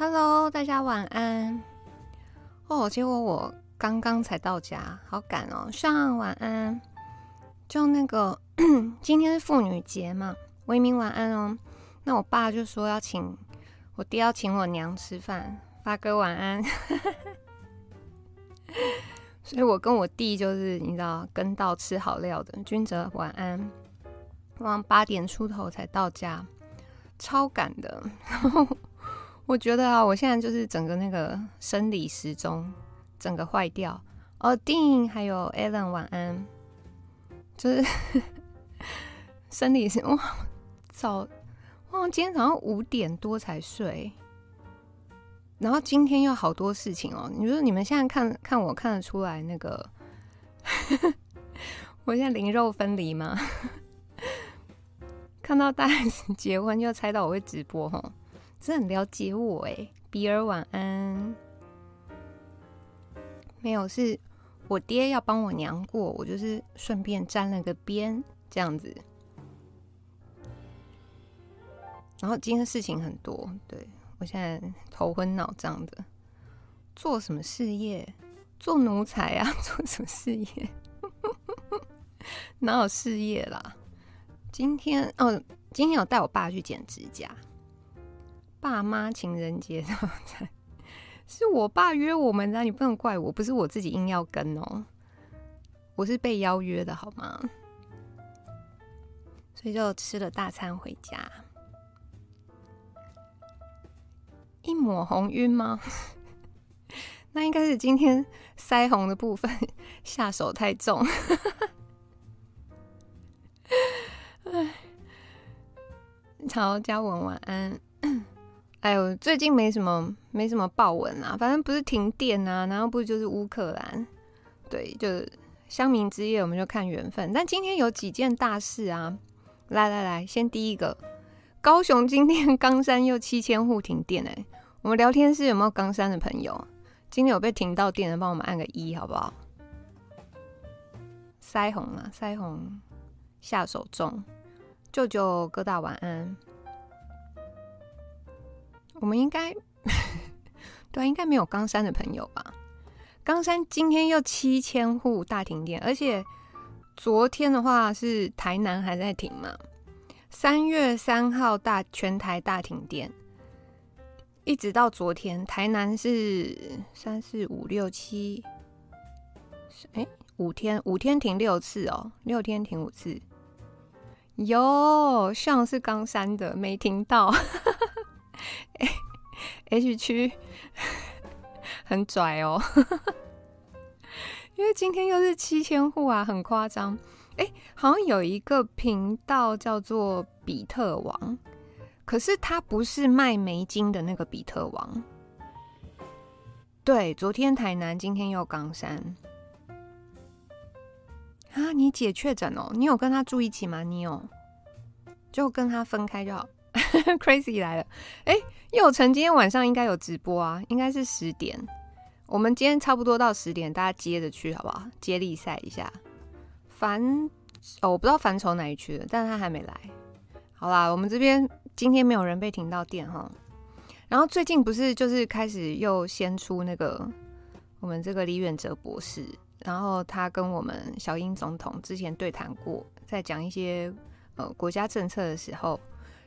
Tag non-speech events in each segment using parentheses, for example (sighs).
Hello，大家晚安。哦，结果我刚刚才到家，好赶哦。上晚安，就那个 (clears throat) 今天是妇女节嘛，维明晚安哦。那我爸就说要请我爹要请我娘吃饭，发哥晚安。(laughs) 所以我跟我弟就是你知道跟到吃好料的。君哲晚安，晚八点出头才到家，超赶的。(laughs) 我觉得啊，我现在就是整个那个生理时钟整个坏掉。哦，丁还有 Alan 晚安，就是 (laughs) 生理时哇早哇，今天早上五点多才睡，然后今天又好多事情哦。你说你们现在看看我看得出来那个，(laughs) 我现在灵肉分离吗？(laughs) 看到大 S 结婚就猜到我会直播哈。真的很了解我哎，比尔晚安。没有，是我爹要帮我娘过，我就是顺便沾了个边这样子。然后今天事情很多，对，我现在头昏脑胀的。做什么事业？做奴才啊？(laughs) 做什么事业？(laughs) 哪有事业啦？今天哦，今天有带我爸去剪指甲。爸妈情人节 (laughs) 是我爸约我们的，你不能怪我，不是我自己硬要跟哦，我是被邀约的好吗？所以就吃了大餐回家，一抹红晕吗？(laughs) 那应该是今天腮红的部分 (laughs) 下手太重。哎，曹嘉文晚安。哎呦，最近没什么没什么报文啊，反正不是停电啊，然后不就是乌克兰，对，就是乡民之夜，我们就看缘分。但今天有几件大事啊，来来来，先第一个，高雄今天 (laughs) 冈山又七千户停电哎、我们聊天室有没有冈山的朋友？今天有被停到电的，帮我们按个一好不好？腮红啊，腮红下手重，舅舅哥大晚安。我们应该 (laughs) 对，应该没有冈山的朋友吧？冈山今天又七千户大停电，而且昨天的话是台南还在停嘛？三月三号大全台大停电，一直到昨天，台南是三四五六七，哎，五天五天停六次哦，六天停五次。哟，像是冈山的没停到。(laughs) H 区很拽哦，(laughs) 因为今天又是七千户啊，很夸张。哎，好像有一个频道叫做比特王，可是他不是卖美金的那个比特王。对，昨天台南，今天又冈山。啊，你姐确诊哦？你有跟她住一起吗？你有？就跟她分开就好。(laughs) Crazy 来了，哎，佑成今天晚上应该有直播啊，应该是十点。我们今天差不多到十点，大家接着去好不好？接力赛一下。凡哦，我不知道凡愁哪里去的，但是他还没来。好啦，我们这边今天没有人被停到电哈。然后最近不是就是开始又先出那个我们这个李远哲博士，然后他跟我们小英总统之前对谈过，在讲一些呃国家政策的时候。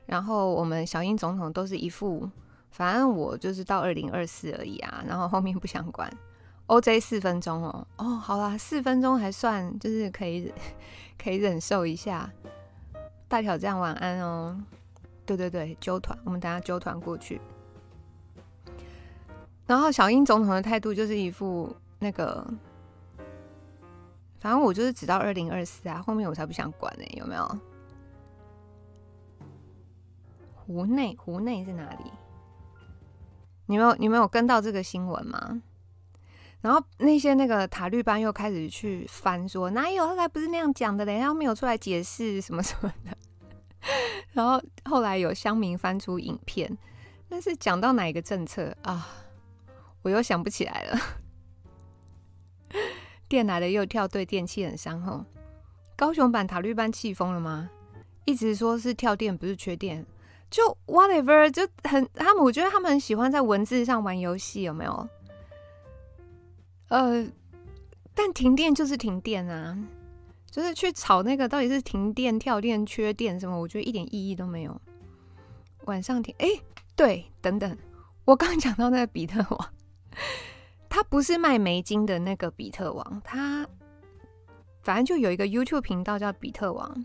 然后我们小英总统都是一副，反正我就是到二零二四而已啊，然后后面不想管。OJ 四分钟哦，哦，好啦，四分钟还算就是可以 (laughs) 可以忍受一下。大挑战晚安哦，对对对，揪团，我们等下揪团过去。然后小英总统的态度就是一副那个，反正我就是只到二零二四啊，后面我才不想管呢，有没有？湖内，湖内是哪里？你们有你们有跟到这个新闻吗？然后那些那个塔绿班又开始去翻说，哪有？后来不是那样讲的嘞，他没有出来解释什么什么的。(laughs) 然后后来有乡民翻出影片，但是讲到哪一个政策啊？我又想不起来了。(laughs) 电来了又跳，对电器很伤后。高雄版塔绿班气疯了吗？一直说是跳电，不是缺电。就 whatever，就很他们，我觉得他们很喜欢在文字上玩游戏，有没有？呃，但停电就是停电啊，就是去吵那个到底是停电、跳电、缺电什么，我觉得一点意义都没有。晚上停，哎，对，等等，我刚讲到那个比特王，他不是卖美金的那个比特王，他反正就有一个 YouTube 频道叫比特王，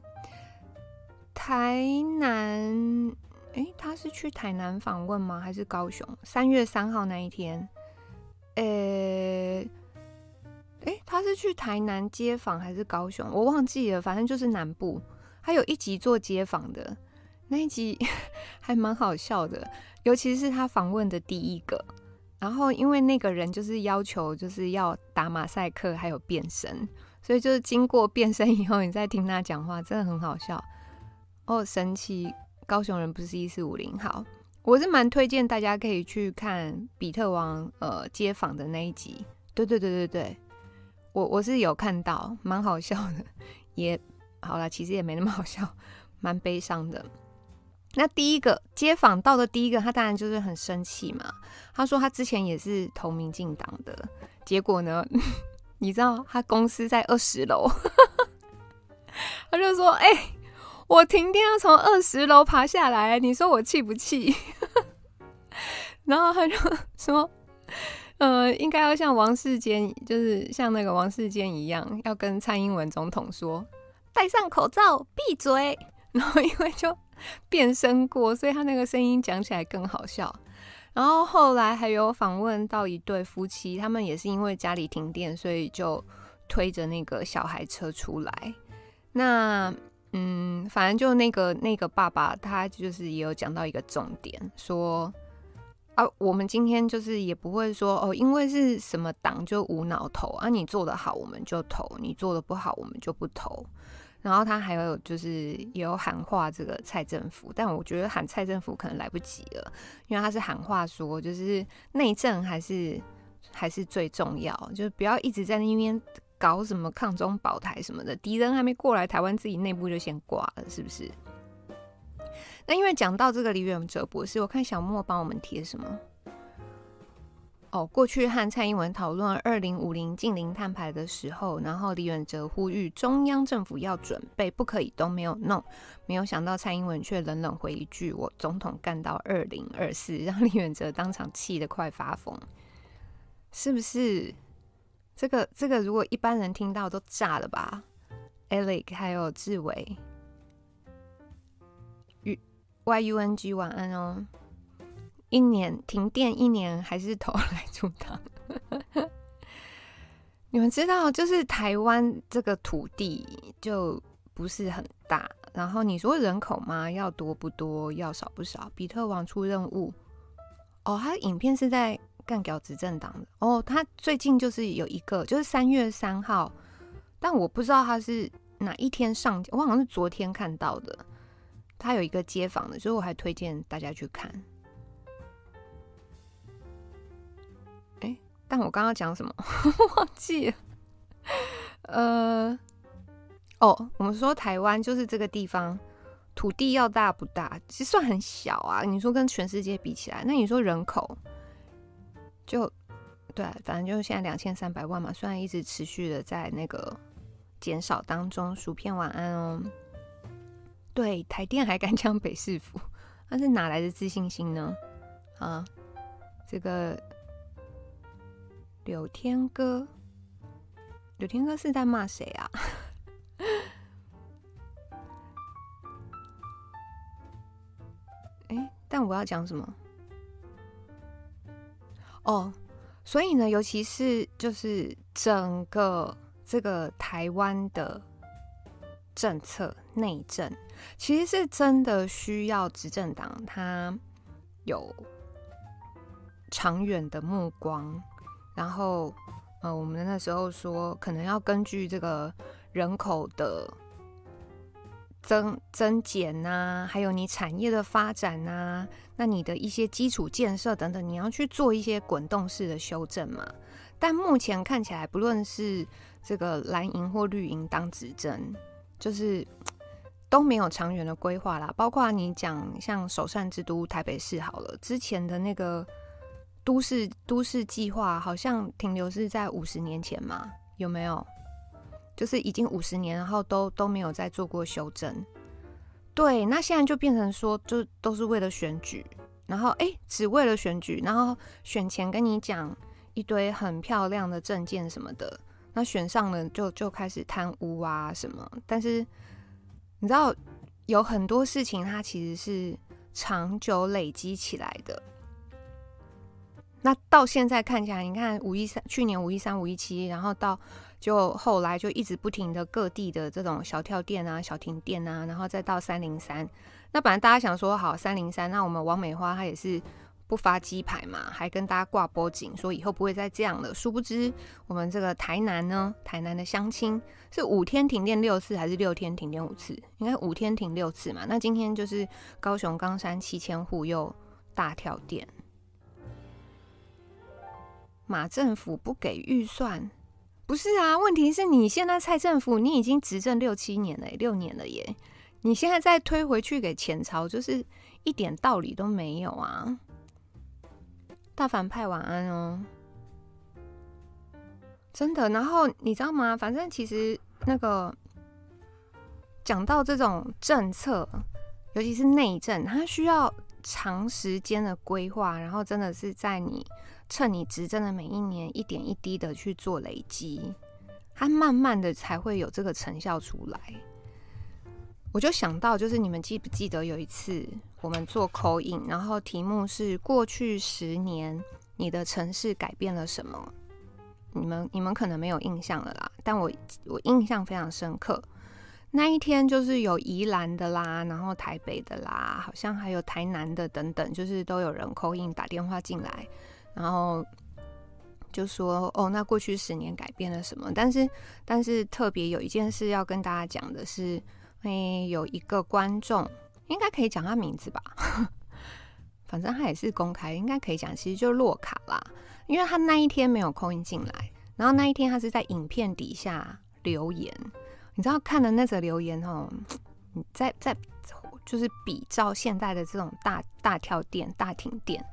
台南。哎，他是去台南访问吗？还是高雄？三月三号那一天，呃，哎，他是去台南街访还是高雄？我忘记了，反正就是南部。他有一集做街访的，那一集 (laughs) 还蛮好笑的，尤其是他访问的第一个。然后因为那个人就是要求就是要打马赛克，还有变身，所以就是经过变身以后，你再听他讲话，真的很好笑哦，神奇。高雄人不是一四五零，好，我是蛮推荐大家可以去看比特王呃街访的那一集，对对对对对，我我是有看到，蛮好笑的，(laughs) 也好了，其实也没那么好笑，(laughs) 蛮悲伤的。那第一个街访到的第一个，他当然就是很生气嘛，他说他之前也是投民进党的，结果呢，(laughs) 你知道他公司在二十楼，他就说哎。我停电要从二十楼爬下来，你说我气不气？(laughs) 然后他就说：“ (laughs) 呃，应该要像王世坚，就是像那个王世坚一样，要跟蔡英文总统说，戴上口罩，闭嘴。(laughs) ”然后因为就变声过，所以他那个声音讲起来更好笑。然后后来还有访问到一对夫妻，他们也是因为家里停电，所以就推着那个小孩车出来。那。嗯，反正就那个那个爸爸，他就是也有讲到一个重点，说啊，我们今天就是也不会说哦，因为是什么党就无脑投啊，你做得好我们就投，你做得不好我们就不投。然后他还有就是也有喊话这个蔡政府，但我觉得喊蔡政府可能来不及了，因为他是喊话说，就是内政还是还是最重要，就是不要一直在那边。搞什么抗中保台什么的，敌人还没过来，台湾自己内部就先挂了，是不是？那因为讲到这个李远哲博士，我看小莫帮我们贴什么？哦，过去和蔡英文讨论二零五零近零碳排的时候，然后李远哲呼吁中央政府要准备，不可以都没有弄，没有想到蔡英文却冷冷回一句：“我总统干到二零二四”，让李远哲当场气得快发疯，是不是？这个这个，如果一般人听到都炸了吧？Alex 还有志伟，Y U N G 晚安哦。一年停电，一年还是投来助党。(laughs) 你们知道，就是台湾这个土地就不是很大，然后你说人口吗？要多不多？要少不少？比特王出任务哦，他的影片是在。干掉执政党的哦，他最近就是有一个，就是三月三号，但我不知道他是哪一天上，我好像是昨天看到的。他有一个街访的，所以我还推荐大家去看。哎、但我刚刚讲什么 (laughs) 忘记了？呃，哦，我们说台湾就是这个地方，土地要大不大？其实算很小啊。你说跟全世界比起来，那你说人口？就对，反正就是现在两千三百万嘛，虽然一直持续的在那个减少当中。薯片晚安哦。对，台电还敢讲北市府，那是哪来的自信心呢？啊，这个柳天哥，柳天哥是在骂谁啊？(laughs) 哎，但我要讲什么？哦，所以呢，尤其是就是整个这个台湾的政策内政，其实是真的需要执政党他有长远的目光，然后呃，我们那时候说可能要根据这个人口的。增增减呐、啊，还有你产业的发展呐、啊，那你的一些基础建设等等，你要去做一些滚动式的修正嘛。但目前看起来，不论是这个蓝营或绿营当执政，就是 (tsk) 都没有长远的规划啦。包括你讲像首善之都台北市好了，之前的那个都市都市计划好像停留是在五十年前嘛，有没有？就是已经五十年，然后都都没有再做过修正。对，那现在就变成说，就都是为了选举，然后哎，只为了选举，然后选前跟你讲一堆很漂亮的证件什么的，那选上了就就开始贪污啊什么。但是你知道，有很多事情它其实是长久累积起来的。那到现在看起来，你看五一三，去年五一三、五一七，然后到就后来就一直不停的各地的这种小跳电啊、小停电啊，然后再到三零三。那本来大家想说好三零三，那我们王美花她也是不发鸡排嘛，还跟大家挂脖颈说以后不会再这样了。殊不知我们这个台南呢，台南的乡亲是五天停电六次，还是六天停电五次？应该五天停六次嘛。那今天就是高雄冈山七千户又大跳电。马政府不给预算，不是啊？问题是你现在蔡政府，你已经执政六七年了，六年了耶！你现在再推回去给前朝，就是一点道理都没有啊！大反派晚安哦，真的。然后你知道吗？反正其实那个讲到这种政策，尤其是内政，它需要长时间的规划，然后真的是在你。趁你执政的每一年，一点一滴的去做累积，它慢慢的才会有这个成效出来。我就想到，就是你们记不记得有一次我们做 call in，然后题目是过去十年你的城市改变了什么？你们你们可能没有印象了啦，但我我印象非常深刻。那一天就是有宜兰的啦，然后台北的啦，好像还有台南的等等，就是都有人 call in 打电话进来。然后就说哦，那过去十年改变了什么？但是，但是特别有一件事要跟大家讲的是，诶，有一个观众应该可以讲他名字吧？(laughs) 反正他也是公开，应该可以讲，其实就洛卡啦，因为他那一天没有 call in 进来，然后那一天他是在影片底下留言，你知道看了那则留言哦，你在在就是比照现在的这种大大跳电、大停电。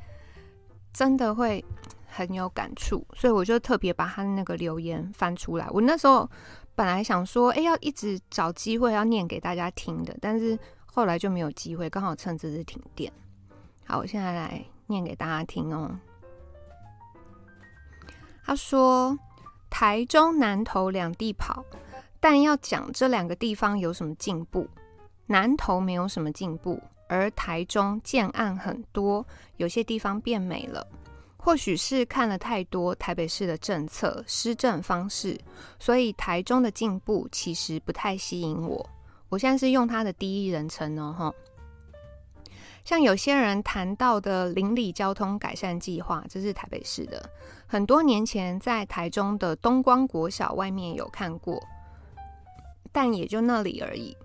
真的会很有感触，所以我就特别把他的那个留言翻出来。我那时候本来想说，哎，要一直找机会要念给大家听的，但是后来就没有机会，刚好趁这次停电。好，我现在来念给大家听哦。他说：“台中南投两地跑，但要讲这两个地方有什么进步？南投没有什么进步。”而台中建案很多，有些地方变美了，或许是看了太多台北市的政策施政方式，所以台中的进步其实不太吸引我。我现在是用他的第一人称哦，哈。像有些人谈到的邻里交通改善计划，这是台北市的，很多年前在台中的东光国小外面有看过，但也就那里而已。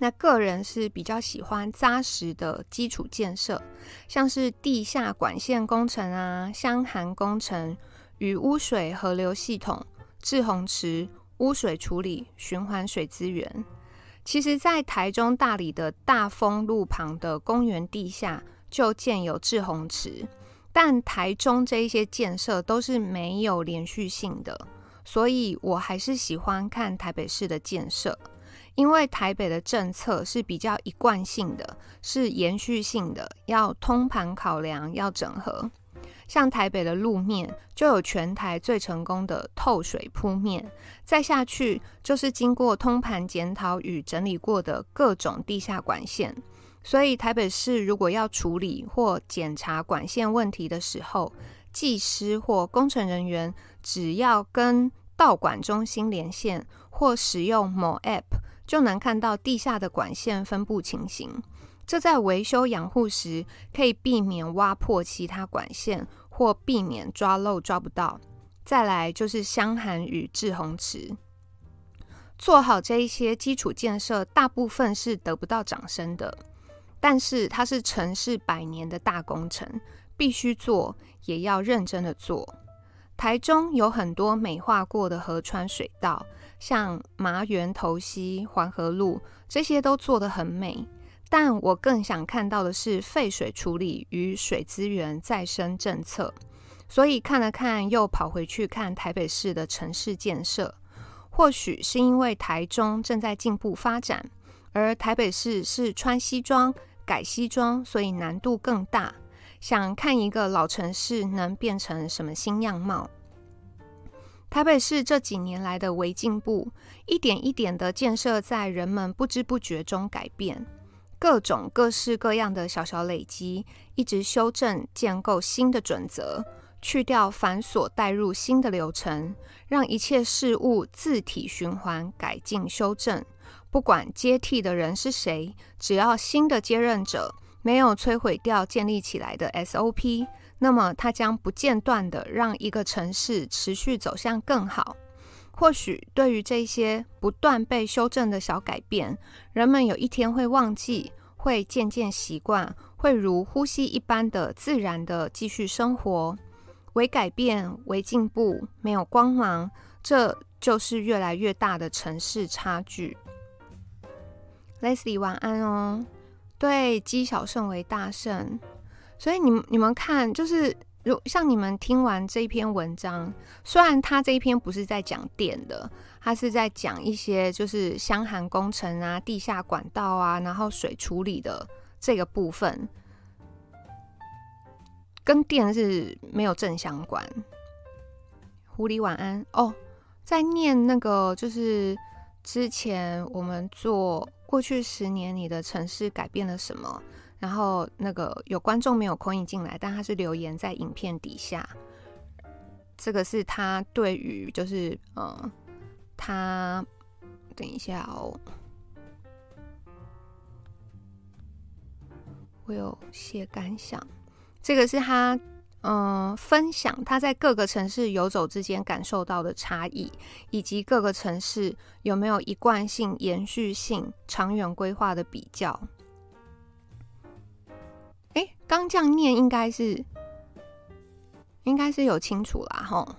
那个人是比较喜欢扎实的基础建设，像是地下管线工程啊、箱涵工程、与污水河流系统、滞洪池、污水处理、循环水资源。其实，在台中大里的大丰路旁的公园地下就建有滞洪池，但台中这一些建设都是没有连续性的，所以我还是喜欢看台北市的建设。因为台北的政策是比较一贯性的，是延续性的，要通盘考量，要整合。像台北的路面就有全台最成功的透水铺面，再下去就是经过通盘检讨与整理过的各种地下管线。所以台北市如果要处理或检查管线问题的时候，技师或工程人员只要跟道管中心连线，或使用某 App。就能看到地下的管线分布情形，这在维修养护时可以避免挖破其他管线，或避免抓漏抓不到。再来就是箱涵与滞洪池，做好这一些基础建设，大部分是得不到掌声的，但是它是城市百年的大工程，必须做，也要认真的做。台中有很多美化过的河川水道，像麻园头溪、黄河路，这些都做得很美。但我更想看到的是废水处理与水资源再生政策。所以看了看，又跑回去看台北市的城市建设。或许是因为台中正在进步发展，而台北市是穿西装改西装，所以难度更大。想看一个老城市能变成什么新样貌。台北市这几年来的微进步，一点一点的建设在人们不知不觉中改变。各种各式各样的小小累积，一直修正建构新的准则，去掉繁琐，带入新的流程，让一切事物自体循环改进修正。不管接替的人是谁，只要新的接任者没有摧毁掉建立起来的 SOP，那么它将不间断地让一个城市持续走向更好。或许对于这些不断被修正的小改变，人们有一天会忘记，会渐渐习惯，会如呼吸一般的自然的继续生活。为改变，为进步，没有光芒，这就是越来越大的城市差距。Leslie 晚安哦。对，积小胜为大胜，所以你们你们看，就是。如像你们听完这一篇文章，虽然他这一篇不是在讲电的，他是在讲一些就是箱涵工程啊、地下管道啊，然后水处理的这个部分，跟电是没有正相关。狐狸晚安哦，在念那个就是之前我们做过去十年你的城市改变了什么？然后那个有观众没有口音进来，但他是留言在影片底下。这个是他对于就是呃，他等一下哦，我有些感想。这个是他嗯、分享他在各个城市游走之间感受到的差异，以及各个城市有没有一贯性、延续性、长远规划的比较。刚这样念应该是，应该是有清楚啦，吼。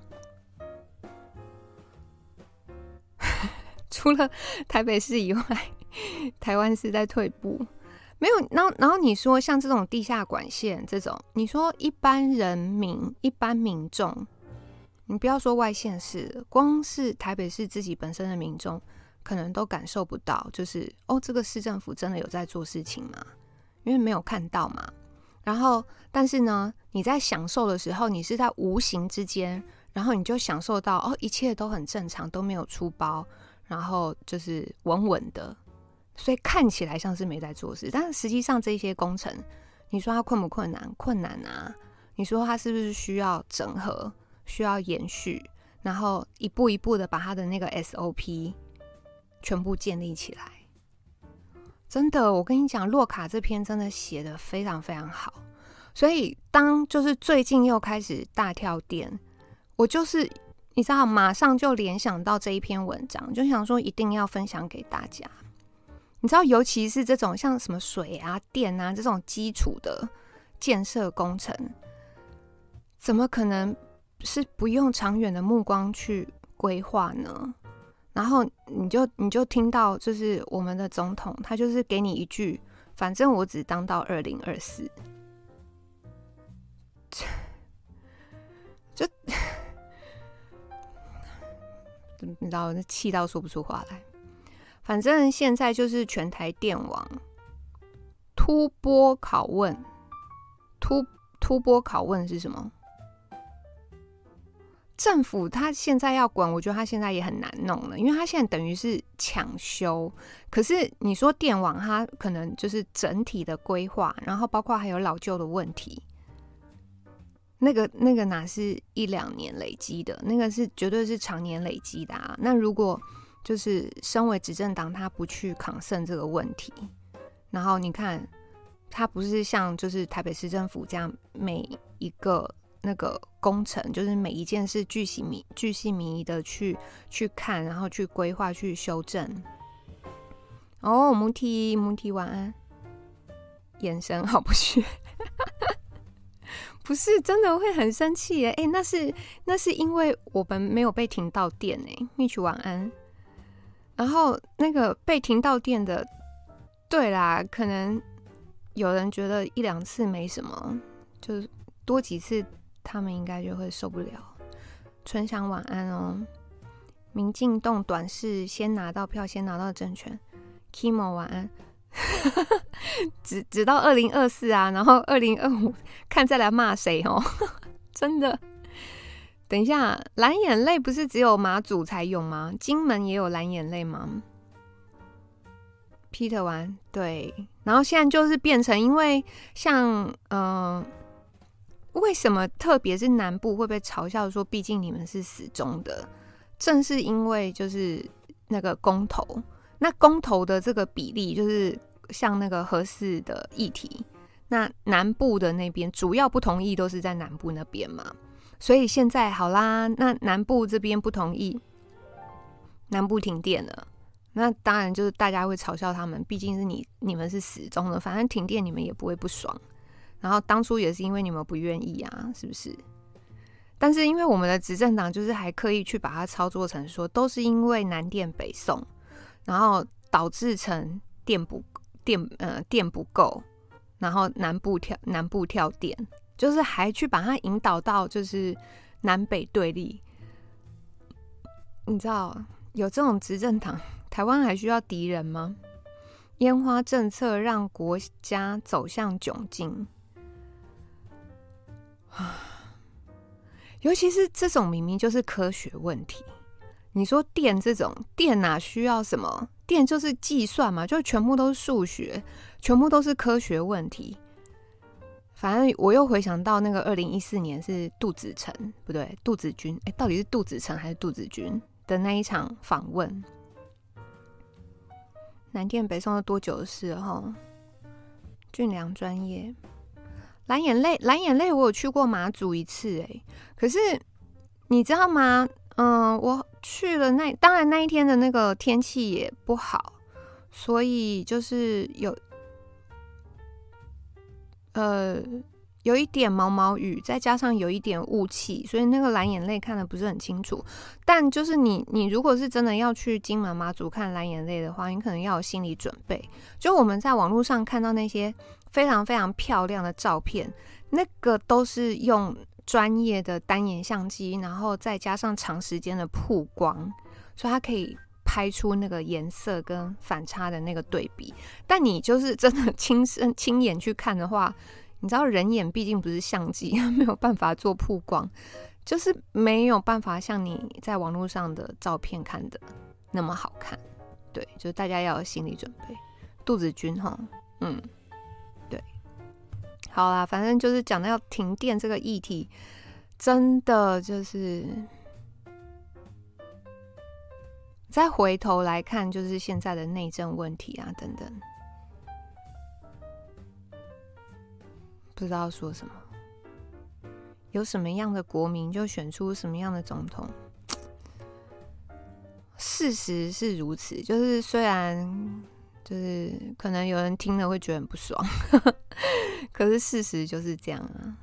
(laughs) 除了台北市以外，台湾是在退步，没有。然后，然后你说像这种地下管线这种，你说一般人民、一般民众，你不要说外县市，光是台北市自己本身的民众，可能都感受不到，就是哦，这个市政府真的有在做事情吗？因为没有看到嘛。然后，但是呢，你在享受的时候，你是在无形之间，然后你就享受到哦，一切都很正常，都没有出包，然后就是稳稳的，所以看起来像是没在做事，但是实际上这些工程，你说它困不困难？困难啊！你说它是不是需要整合、需要延续，然后一步一步的把它的那个 SOP 全部建立起来？真的，我跟你讲，洛卡这篇真的写的非常非常好，所以当就是最近又开始大跳电，我就是你知道，马上就联想到这一篇文章，就想说一定要分享给大家。你知道，尤其是这种像什么水啊、电啊这种基础的建设工程，怎么可能是不用长远的目光去规划呢？然后你就你就听到，就是我们的总统，他就是给你一句，反正我只当到二零二四，(laughs) 就你知道，气到说不出话来。反正现在就是全台电网突播拷问，突突播拷问是什么？政府他现在要管，我觉得他现在也很难弄了，因为他现在等于是抢修。可是你说电网，它可能就是整体的规划，然后包括还有老旧的问题，那个那个哪是一两年累积的，那个是绝对是常年累积的啊。那如果就是身为执政党，他不去抗胜这个问题，然后你看他不是像就是台北市政府这样每一个。那个工程就是每一件事巨细靡巨细靡遗的去去看，然后去规划、去修正。哦，母体母体晚安，眼神好不屑，不 (laughs) 是真的会很生气耶！哎、那是那是因为我们没有被停到电哎蜜曲晚安。然后那个被停到电的，对啦，可能有人觉得一两次没什么，就是多几次他们应该就会受不了。春香晚安哦，民进党短视先拿到票，先拿到政权。Kimo 晚安。直直到二零二四啊，然后二零二五看再来骂谁哦，(laughs) 真的。等一下，蓝眼泪不是只有马祖才有吗？金门也有蓝眼泪吗？Peter 玩对，然后现在就是变成，因为像嗯、为什么特别是南部会被嘲笑说，毕竟你们是死忠的，正是因为就是那个公投。那公投的这个比例，就是像那个合适的议题，那南部的那边主要不同意都是在南部那边嘛，所以现在好啦，那南部这边不同意，南部停电了，那当然就是大家会嘲笑他们，毕竟是你你们是死忠的，反正停电你们也不会不爽，然后当初也是因为你们不愿意啊，是不是？但是因为我们的执政党就是还刻意去把它操作成说，都是因为南电北送。然后导致成电不电呃电不够，然后南部跳南部跳电，就是还去把它引导到就是南北对立。你知道有这种执政党，台湾还需要敌人吗？烟花政策让国家走向窘境！啊 (sighs) 尤其是这种明明就是科学问题。你说电这种电哪需要什么？电就是计算嘛，就全部都是数学，全部都是科学问题。反正我又回想到那个二零一四年是杜子成不对，杜子君哎，到底是杜子成还是杜子君的那一场访问？南电北送了多久的事哈？俊良专业，蓝眼泪蓝眼泪，我有去过马祖一次哎，可是你知道吗？嗯，我去了那，当然那一天的那个天气也不好，所以就是有，呃，有一点毛毛雨，再加上有一点雾气，所以那个蓝眼泪看得不是很清楚。但就是你，你如果是真的要去金门马祖看蓝眼泪的话，你可能要有心理准备。就我们在网络上看到那些非常非常漂亮的照片，那个都是用。专业的单眼相机，然后再加上长时间的曝光，所以它可以拍出那个颜色跟反差的那个对比。但你就是真的 (laughs) 亲身亲眼去看的话，你知道人眼毕竟不是相机，(laughs) 没有办法做曝光，就是没有办法像你在网络上的照片看的那么好看。对，就是大家要有心理准备。杜子君哈，嗯。好啦，反正就是讲到要停电这个议题，真的就是再回头来看，就是现在的内政问题啊等等，不知道说什么，有什么样的国民就选出什么样的总统，事实是如此，就是虽然。就是可能有人听了会觉得很不爽，(laughs) 可是事实就是这样啊。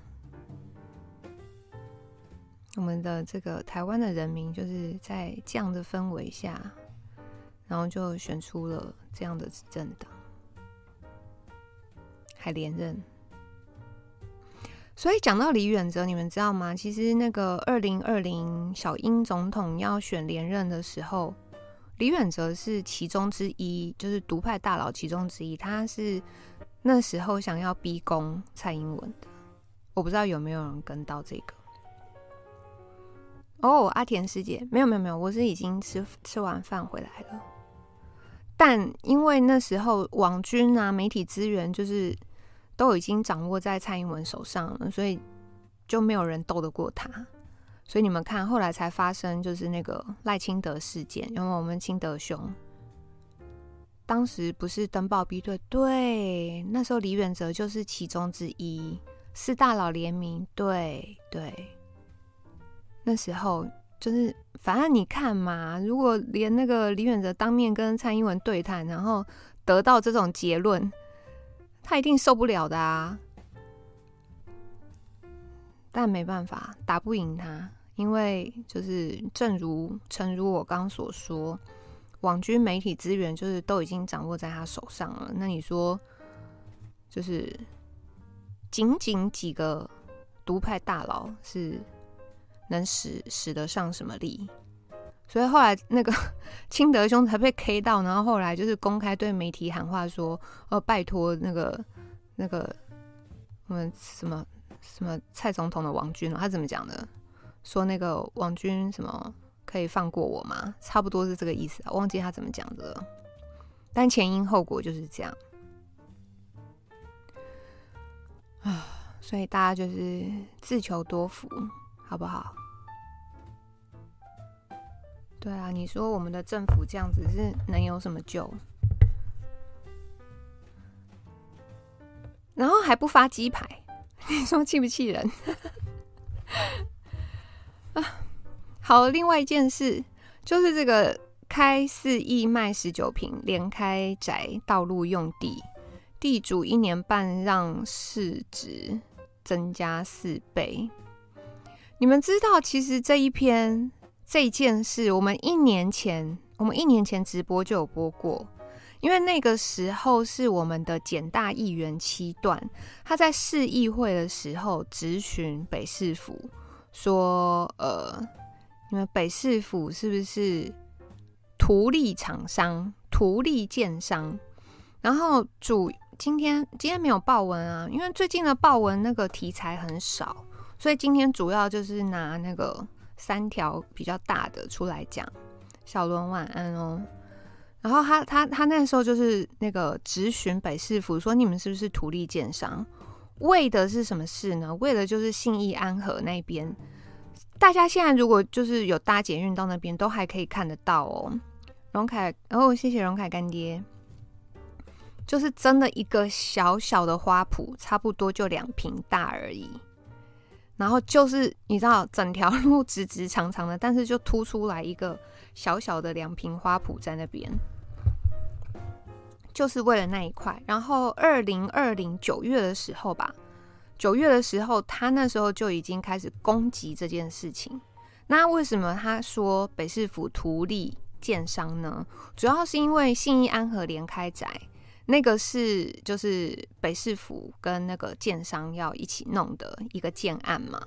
我们的这个台湾的人民就是在这样的氛围下，然后就选出了这样的政党，还连任。所以讲到李远哲，你们知道吗？其实那个二零二零小英总统要选连任的时候。李远哲是其中之一，就是独派大佬其中之一。他是那时候想要逼宫蔡英文的，我不知道有没有人跟到这个。哦，阿田师姐，没有没有没有，我是已经吃吃完饭回来了。但因为那时候网军啊、媒体资源就是都已经掌握在蔡英文手上了，所以就没有人斗得过他。所以你们看，后来才发生就是那个赖清德事件，因为我们清德兄当时不是登报逼对，对，那时候李远哲就是其中之一，四大佬联名，对对，那时候就是反正你看嘛，如果连那个李远哲当面跟蔡英文对谈，然后得到这种结论，他一定受不了的啊。但没办法，打不赢他，因为就是正如诚如我刚刚所说，网军媒体资源就是都已经掌握在他手上了。那你说，就是仅仅几个独派大佬是能使使得上什么力？所以后来那个 (laughs) 清德兄才被 K 到，然后后来就是公开对媒体喊话说：“呃，拜托那个那个我们什么什么蔡总统的网军，他怎么讲的？说那个王军什么可以放过我吗？差不多是这个意思啊，忘记他怎么讲的了。但前因后果就是这样啊，所以大家就是自求多福，好不好？”对啊，你说我们的政府这样子是能有什么救？然后还不发鸡排，(laughs) 你说气不气人？好，另外一件事就是这个开四亿卖十九坪连开宅道路用地，地主一年半让市值增加四倍。你们知道，其实这一篇。这件事，我们一年前，我们一年前直播就有播过，因为那个时候是我们的简大议员七段，他在市议会的时候质询北市府，说，呃，你们北市府是不是图利厂商、图利建商？然后主今天今天没有报文啊，因为最近的报文那个题材很少，所以今天主要就是拿那个。三条比较大的出来讲，小伦晚安哦。然后他他他那时候就是那个质询北市府说，你们是不是图利建商？为的是什么事呢？为的就是信义安和那边。大家现在如果就是有搭捷运到那边，都还可以看得到哦。荣凯，哦，谢谢荣凯干爹。就是真的一个小小的花圃，差不多就两坪大而已。然后就是你知道，整条路直直长长的，但是就凸出来一个小小的两坪花圃在那边，就是为了那一块。然后二零二零九月的时候吧，九月的时候，他那时候就已经开始攻击这件事情。那为什么他说北市府图利建商呢？主要是因为信义安和连开宅。那个是就是北市府跟那个建商要一起弄的一个建案嘛，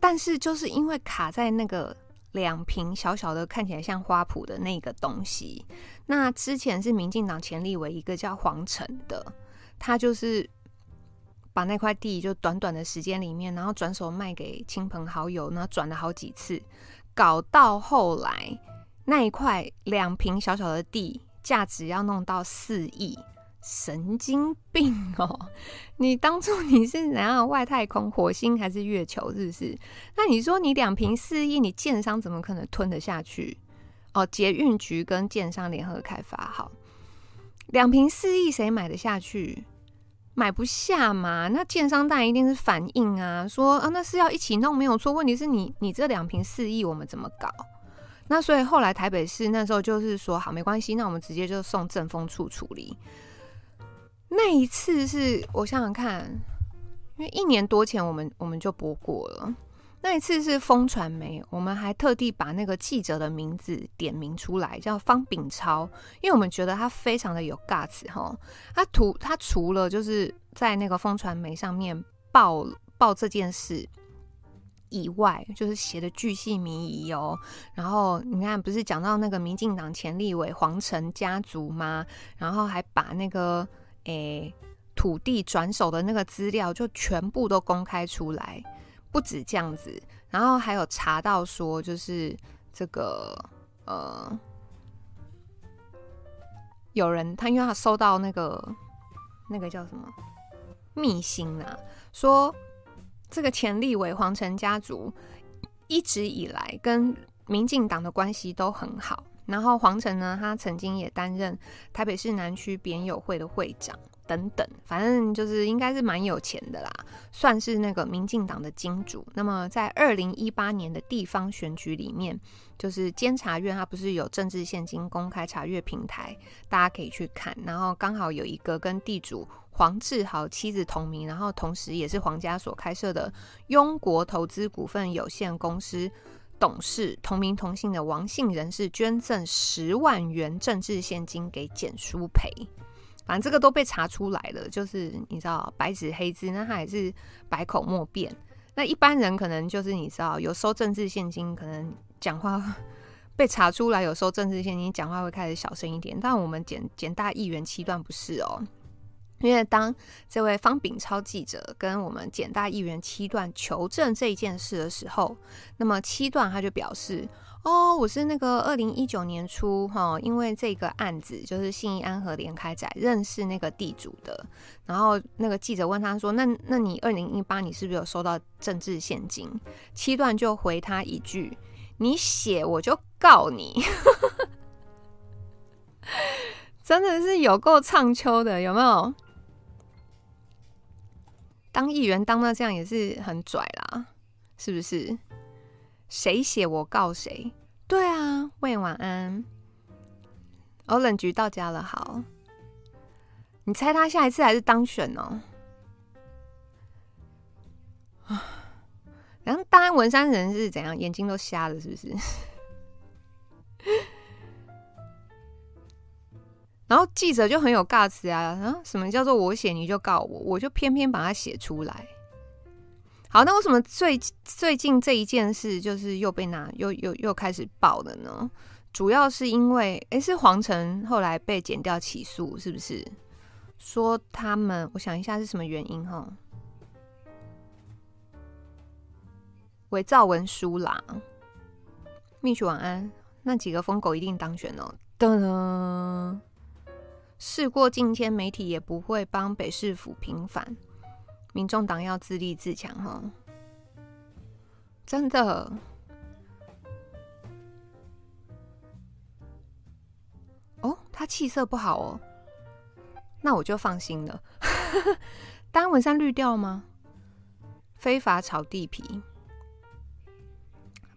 但是就是因为卡在那个两坪小小的看起来像花圃的那个东西，那之前是民进党前立委一个叫黄成的，他就是把那块地就短短的时间里面，然后转手卖给亲朋好友，然后转了好几次，搞到后来那一块两坪小小的地价值要弄到四亿。神经病哦！(laughs) 你当初你是哪样外太空、火星还是月球？是不是？那你说你两坪四亿，你建商怎么可能吞得下去？哦，捷运局跟建商联合开发，好，两瓶四亿谁买得下去？买不下嘛？那建商当然一定是反应啊，说啊，那是要一起弄没有错。问题是你你这两瓶四亿我们怎么搞？那所以后来台北市那时候就是说，好，没关系，那我们直接就送政风处处理。那一次是我想想看，因为一年多前我们我们就播过了。那一次是风传媒，我们还特地把那个记者的名字点名出来，叫方炳超，因为我们觉得他非常的有 guts 哈。他除他除了就是在那个风传媒上面报报这件事以外，就是写的巨细靡遗哦。然后你看，不是讲到那个民进党前立委黄成家族吗？然后还把那个。诶、土地转手的那个资料就全部都公开出来，不止这样子，然后还有查到说，就是这个呃，有人他因为他收到那个那个叫什么密信啊，说这个前立委黄成家族一直以来跟民进党的关系都很好。然后黄成呢，他曾经也担任台北市南区扁友会的会长等等，反正就是应该是蛮有钱的啦，算是那个民进党的金主。那么在二零一八年的地方选举里面，就是监察院他不是有政治献金公开查阅平台，大家可以去看。然后刚好有一个跟地主黄志豪妻子同名，然后同时也是黄家所开设的雍国投资股份有限公司董事，同名同姓的王姓人士捐赠十万元政治献金给简舒培。反正这个都被查出来了，就是你知道白纸黑字，那他也是百口莫辩。那一般人可能就是你知道有收政治现金，可能讲话 (laughs) 被查出来有收政治现金，讲话会开始小声一点。但我们简简大议员七段不是哦，因为当这位方炳超记者跟我们简大议员七段求证这一件事的时候，那么七段他就表示。哦，我是那个二零一九年初哈，因为这个案子就是信义安和连开宅认识那个地主的，然后那个记者问他说：“那那你二零一八你是不是有收到政治现金？”七段就回他一句：“你写我就告你。(laughs) ”真的是有够唱秋的，有没有？当议员当到这样也是很拽啦，是不是？谁写我告谁？对啊，喂，晚安。欧冷菊到家了，好。你猜他下一次还是当选哦？啊，(sighs) 然后大安文山人是怎样？眼睛都瞎了，是不是？(laughs) 然后记者就很有尬词啊，啊，什么叫做我写你就告我？我就偏偏把它写出来。好，那为什么最最近这一件事就是又被拿又又又开始爆了呢？主要是因为，诶、欸，是黄澄后来被剪掉起诉，是不是？说他们，我想一下是什么原因哈？伪造文书啦。蜜雪晚安，那几个疯狗一定当选哦。噔噔，事过境迁，媒体也不会帮北市府平反。民众党要自立自强哈，真的。哦，他气色不好哦，那我就放心了。(laughs) 大安文山绿掉吗？非法炒地皮，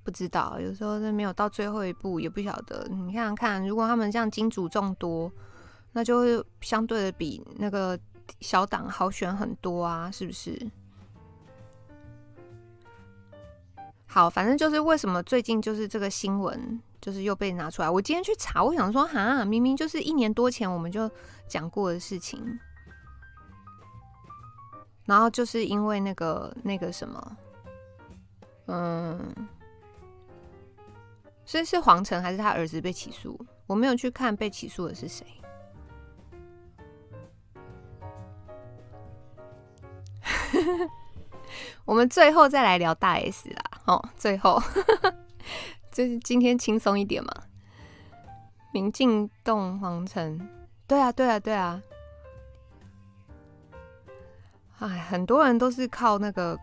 不知道。有时候是没有到最后一步，也不晓得。你看看，如果他们这样金主众多，那就会相对的比那个。小党好选很多啊，是不是？好，反正就是为什么最近就是这个新闻就是又被拿出来。我今天去查，我想说，哈，明明就是一年多前我们就讲过的事情，然后就是因为那个那个什么，嗯，所以是黄晨还是他儿子被起诉？我没有去看被起诉的是谁。(laughs) 我们最后再来聊大 S 啦，哦，最后 (laughs) 就是今天轻松一点嘛。明镜洞皇城，对啊，对啊，对啊。哎，很多人都是靠那个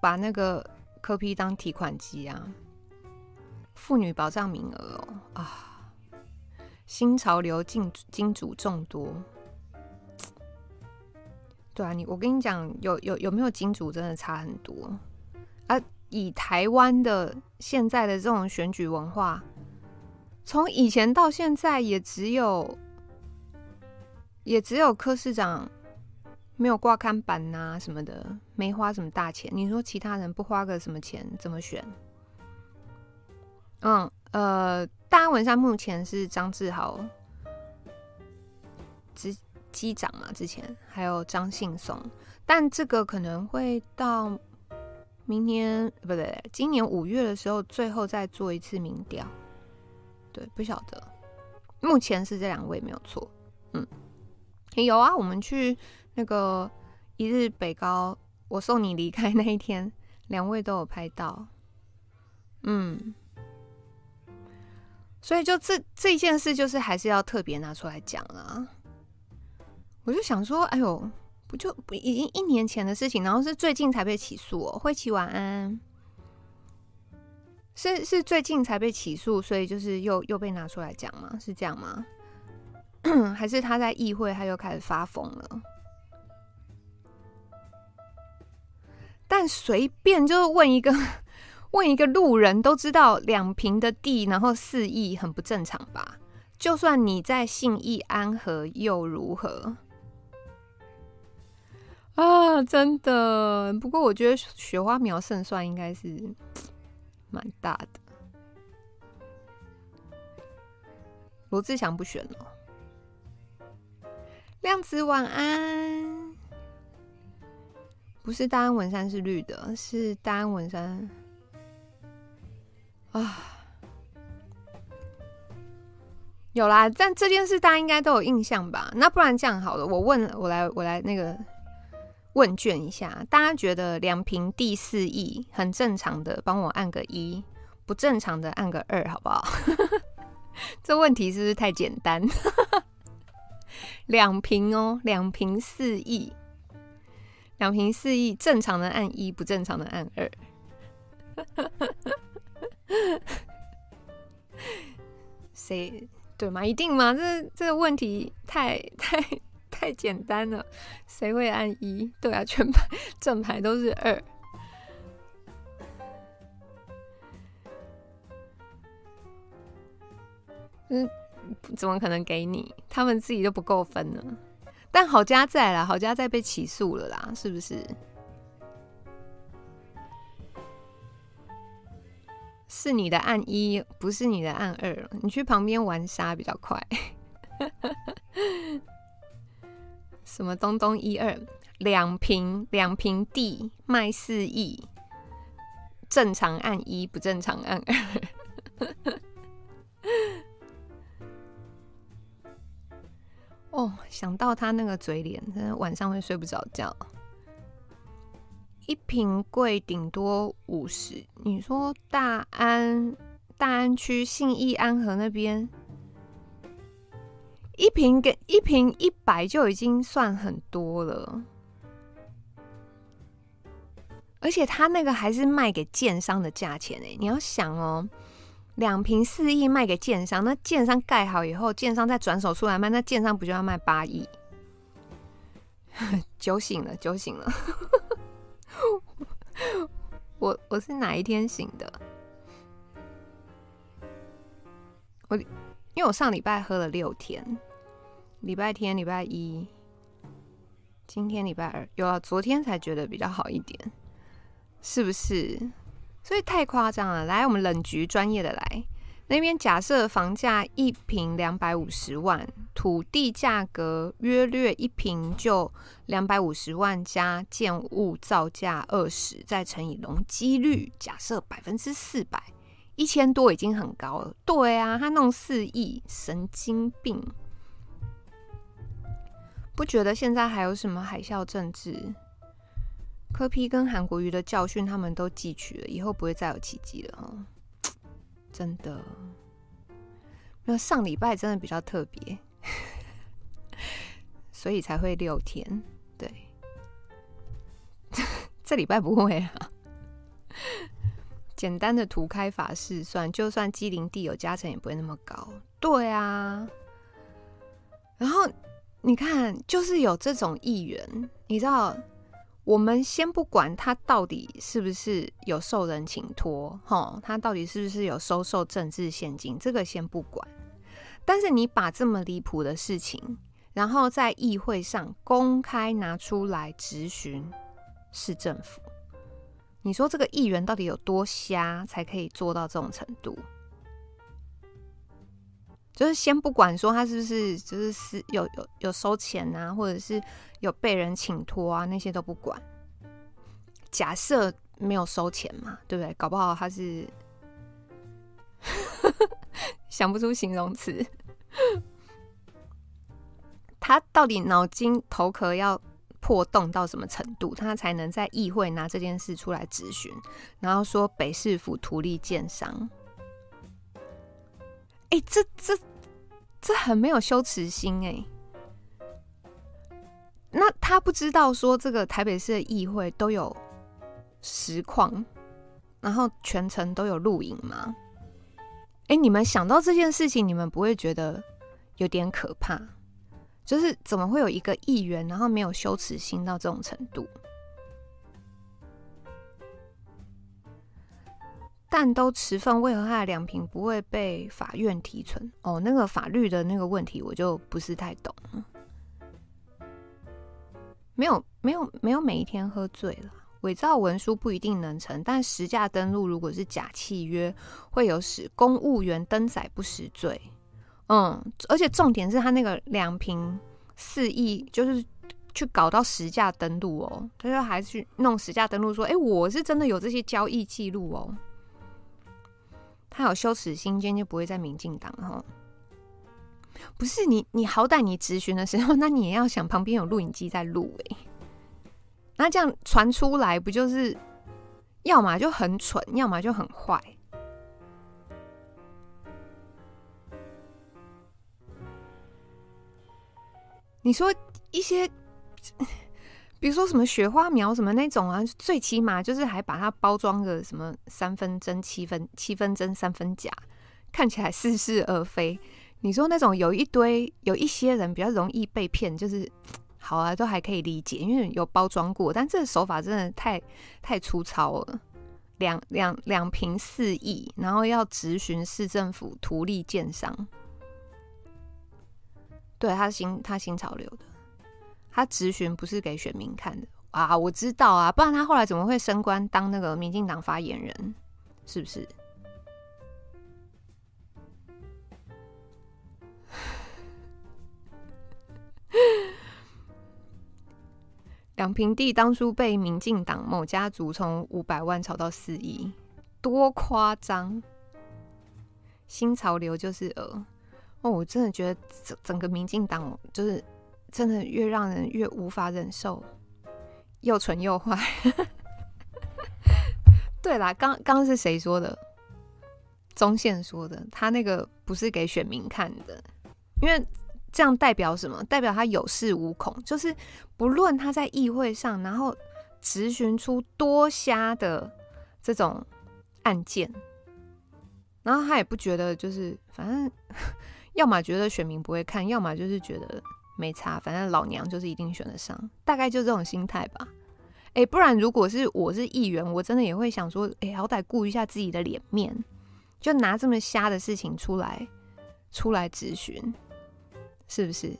把那个柯 P 当提款机啊，妇女保障名额哦啊，新潮流金金主众多。对啊，你我跟你讲，有有有没有金主真的差很多啊！以台湾的现在的这种选举文化，从以前到现在，也只有也只有柯市长没有挂看板呐什么的，没花什么大钱。你说其他人不花个什么钱，怎么选？嗯呃，大安文山目前是张志豪。机长嘛，之前还有张信松，但这个可能会到明年不对，今年五月的时候，最后再做一次民调。对，不晓得，目前是这两位没有错。嗯，有啊，我们去那个一日北高，我送你离开那一天，两位都有拍到。嗯，所以就这这件事，就是还是要特别拿出来讲了。我就想说，哎呦，不就不已经一年前的事情，然后是最近才被起诉哦。慧琪晚安，是是最近才被起诉，所以就是又又被拿出来讲吗？是这样吗？(coughs) 还是他在议会他又开始发疯了？但随便就是问一个问一个路人都知道，两平的地，然后四亿很不正常吧？就算你在信义安和又如何？啊，真的。不过我觉得雪花苗胜算应该是蛮大的。罗志祥不选了。亮子晚安。不是大安文山是绿的，是大安文山。啊，有啦，但这件事大家应该都有印象吧？那不然这样好了，我问，我来，我来那个问卷一下，大家觉得两瓶第四亿很正常的，帮我按个一；不正常的按个二，好不好？(laughs) 这问题是不是太简单？(laughs) 两瓶哦，两瓶四亿，两瓶四亿，正常的按一，不正常的按二。(laughs) 谁对吗？一定吗？这这个问题太太太简单了，谁会按一？对啊，全排正排都是二。嗯，怎么可能给你？他们自己都不够分呢。但好家在啦，好家在被起诉了啦，是不是？是你的按一，不是你的按二。你去旁边玩沙比较快。(laughs) 什么东东一二两瓶两瓶地卖四亿，正常按一，不正常按二。(laughs) 哦，想到他那个嘴脸，真的晚上会睡不着觉。一瓶贵顶多五十，你说大安大安区信义安和那边，一瓶给一瓶一百就已经算很多了，而且他那个还是卖给建商的价钱哎，你要想哦。两瓶四亿卖给建商，那建商盖好以后，建商再转手出来卖，那建商不就要卖八亿？(laughs) 酒醒了，酒醒了。我我是哪一天醒的？我因为我上礼拜喝了六天，礼拜天、礼拜一，今天礼拜二，有啊，昨天才觉得比较好一点，是不是？所以太夸张了，来，我们冷局专业的来那边。假设房价一平两百五十万，土地价格约略一平就两百五十万，加建物造价二十，再乘以容积率，假设百分之四百，一千多已经很高了。对啊，他弄四亿，神经病！不觉得现在还有什么海啸政治？柯 P 跟韩国瑜的教训，他们都汲取了，以后不会再有奇迹了哦。真的，那上礼拜真的比较特别，(laughs) 所以才会六天。对，(laughs) 这礼拜不会啊。简单的涂开法试算，就算机灵地有加成，也不会那么高。对啊。然后你看，就是有这种议员，你知道。我们先不管他到底是不是有受人请托，哈，他到底是不是有收受政治献金，这个先不管。但是你把这么离谱的事情，然后在议会上公开拿出来质询市政府，你说这个议员到底有多瞎，才可以做到这种程度？就是先不管说他是不是就是是有有有收钱啊，或者是有被人请托啊，那些都不管。假设没有收钱嘛，对不对？搞不好他是 (laughs) 想不出形容词。他到底脑筋头壳要破洞到什么程度，他才能在议会拿这件事出来质询，然后说北市府图利建商？哎、这这这很没有羞耻心哎！那他不知道说这个台北市的议会都有实况，然后全程都有录影吗？哎，你们想到这件事情，你们不会觉得有点可怕？就是怎么会有一个议员，然后没有羞耻心到这种程度？但都持份，为何他的两瓶不会被法院提存？哦，那个法律的那个问题，我就不是太懂。没有没有没有每一天喝醉了。伪造文书不一定能成，但实价登录如果是假契约，会有使公务员登载不实罪。嗯，而且重点是他那个两瓶四亿，就是去搞到实价登录哦，他就还去弄实价登录，说：“哎，我是真的有这些交易记录哦。”他有羞耻心，今天就不会在民进党哈。不是你，你好歹你质询的时候，(laughs) 那你也要想旁边有录影机在录哎。那这样传出来，不就是要么就很蠢，要么就很坏。你说一些，比如说什么雪花苗什么那种啊，最起码就是还把它包装个什么三分真七分七分真三分假，看起来似是而非。你说那种有一堆有一些人比较容易被骗，就是好啊，都还可以理解，因为有包装过。但这手法真的太太粗糙了，两两两瓶四亿，然后要直询市政府图利建商。对，他新他新潮流的，他质询不是给选民看的啊！我知道啊，不然他后来怎么会升官当那个民进党发言人？是不是？两平地当初被民进党某家族从五百万炒到四亿，多夸张！新潮流就是呃。哦，我真的觉得整整个民进党就是真的越让人越无法忍受，又蠢又坏。(laughs) 对啦，刚刚是谁说的？中线说的，他那个不是给选民看的，因为这样代表什么？代表他有恃无恐，就是不论他在议会上，然后执询出多瞎的这种案件，然后他也不觉得就是反正。(laughs) 要么觉得选民不会看，要么就是觉得没差，反正老娘就是一定选得上，大概就这种心态吧。哎、不然如果是我是议员，我真的也会想说，哎、好歹顾一下自己的脸面，就拿这么瞎的事情出来出来质询，是不是？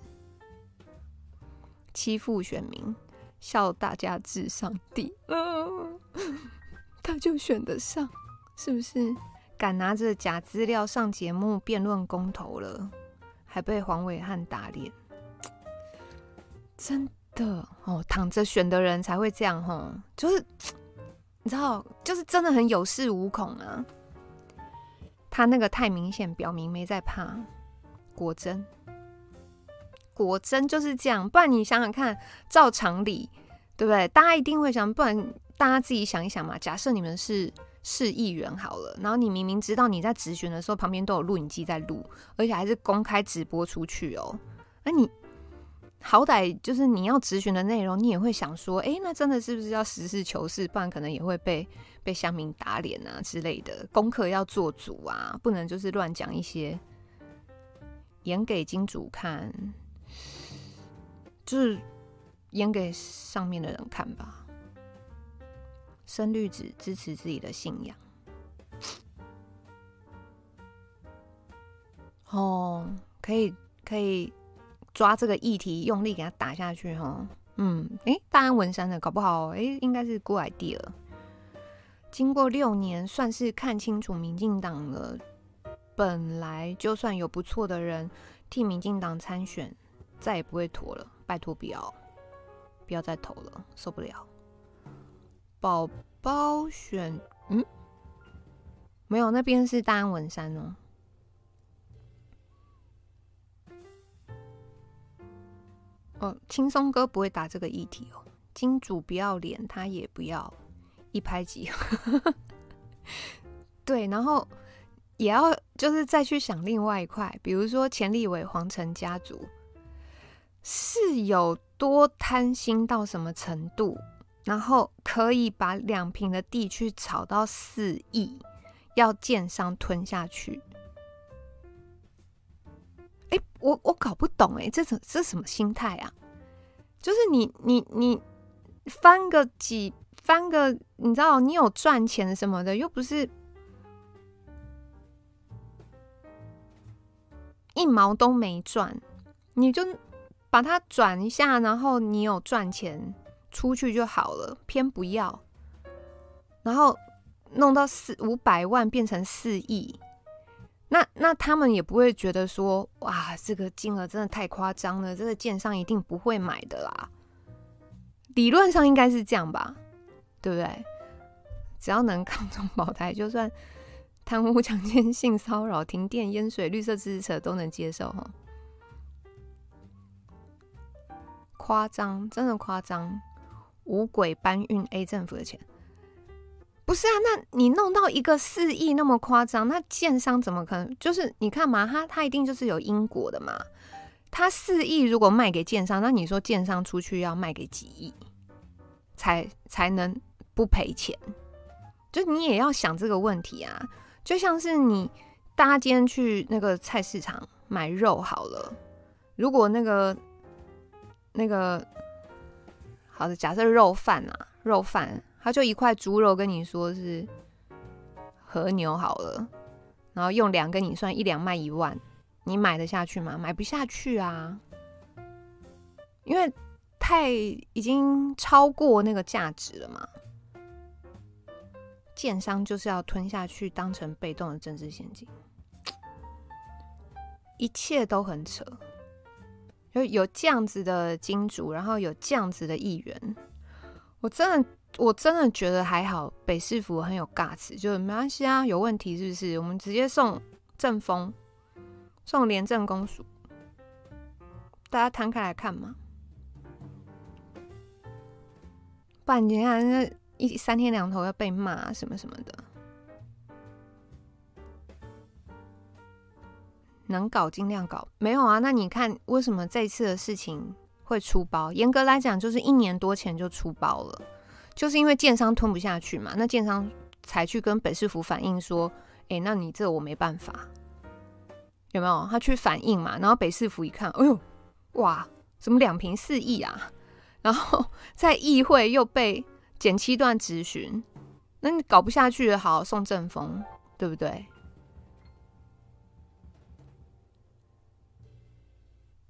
欺负选民，笑大家智商低，嗯，(laughs) 他就选得上，是不是？敢拿着假资料上节目辩论公投了，还被黄伟汉打脸，真的哦，躺着选的人才会这样吼，就是你知道，就是真的很有恃无恐啊。他那个太明显，表明没在怕。果真，果真就是这样。不然你想想看，照常理，对不对？大家一定会想，不然大家自己想一想嘛。假设你们是。市议员好了，然后你明明知道你在质询的时候旁边都有录影机在录，而且还是公开直播出去哦。那你好歹就是你要咨询的内容，你也会想说，哎，那真的是不是要实事求是？不然可能也会被被乡民打脸啊之类的。功课要做足啊，不能就是乱讲一些，演给金主看，就是演给上面的人看吧。深绿子支持自己的信仰，哦，可以可以抓这个议题，用力给他打下去，哈，嗯，诶、大安文山的搞不好，诶、欸，应该是 good idea。经过六年，算是看清楚民进党了。本来就算有不错的人替民进党参选，再也不会妥了，拜托不要，不要再投了，受不了。宝宝选，嗯，没有，那边是大安文山哦。哦，轻松哥不会打这个议题哦。金主不要脸，他也不要一拍即合。(laughs) 对，然后也要就是再去想另外一块，比如说钱立伟黄成家族是有多贪心到什么程度？然后可以把两平的地去炒到四亿，要建商吞下去。我我搞不懂哎，这这这什么心态啊？就是你你你翻个几翻个，你知道你有赚钱什么的，又不是一毛都没赚，你就。把它转一下，然后你有赚钱出去就好了，偏不要，然后弄到四五百万变成四亿，那那他们也不会觉得说，哇，这个金额真的太夸张了，这个建商一定不会买的啦。理论上应该是这样吧，对不对？只要能抗中保台，就算贪污、强奸、性骚扰、停电、淹水、绿色支持者都能接受哈。夸张，真的夸张！五轨搬运 A 政府的钱，不是啊？那你弄到一个四亿那么夸张，那建商怎么可能？就是你看嘛，他他一定就是有因果的嘛。他四亿如果卖给建商，那你说建商出去要卖给几亿，才才能不赔钱？就你也要想这个问题啊，就像是你大家今天去那个菜市场买肉好了，如果那个那个好的，假设肉贩啊，肉贩他就一块猪肉跟你说是和牛好了，然后用两跟你算一两卖一万，你买得下去吗？买不下去啊，因为太已经超过那个价值了嘛。建商就是要吞下去，当成被动的政治献金，一切都很扯。有有这样子的金主，然后有这样子的议员，我真的我真的觉得还好。北市府很有尬词，就是没关系啊，有问题是不是？我们直接送政风，送廉政公署，大家摊开来看嘛。不然你看那。一三天两头要被骂什么什么的，能搞尽量搞。没有啊，那你看为什么这次的事情会出包？严格来讲，就是一年多前就出包了，就是因为建商吞不下去嘛。那建商才去跟北市府反映说：“哎，那你这我没办法，有没有？”他去反映嘛，然后北市府一看，哎呦，哇，怎么两坪四亿啊？然后 (laughs) 在议会又被。减七段质询，那你搞不下去，好送政风，对不对？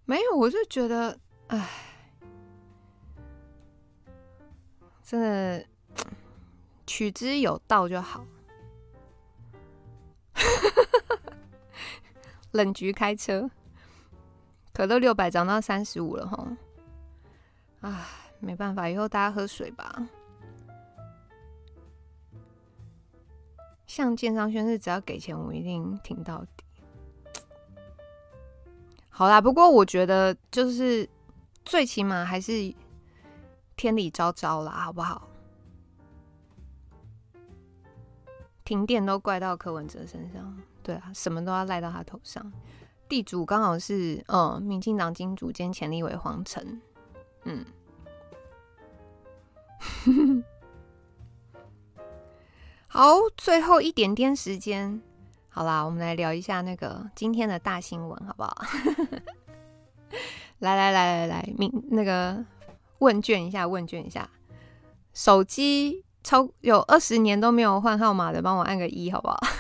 没有，我就觉得，哎，真的取之有道就好。(laughs) 冷局开车，可乐六百涨到三十五了哈，哎，没办法，以后大家喝水吧。像建商宣誓，只要给钱，我一定挺到底。好啦，不过我觉得就是最起码还是天理昭昭啦，好不好？停电都怪到柯文哲身上，对啊，什么都要赖到他头上。地主刚好是嗯，民进党金主兼前立委黄澄，嗯。(laughs) 好，最后一点点时间，好啦，我们来聊一下那个今天的大新闻，好不好？(laughs) 来来来来来，明那个问卷一下，问卷一下，手机超有二十年都没有换号码的，帮我按个一，好不好？(laughs)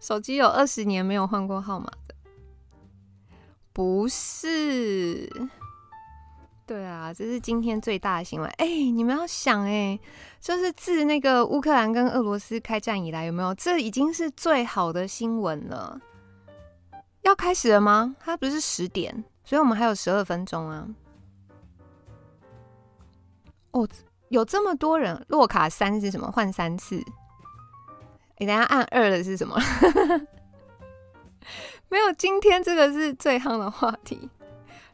手机有二十年没有换过号码的，不是。对啊，这是今天最大的新闻。哎，你们要想，哎，就是自那个乌克兰跟俄罗斯开战以来，有没有？这已经是最好的新闻了。要开始了吗？它不是十点，所以我们还有十二分钟啊。哦，有这么多人，洛卡三是什么？换三次。你等下按二的是什么？(laughs) 没有，今天这个是最夯的话题。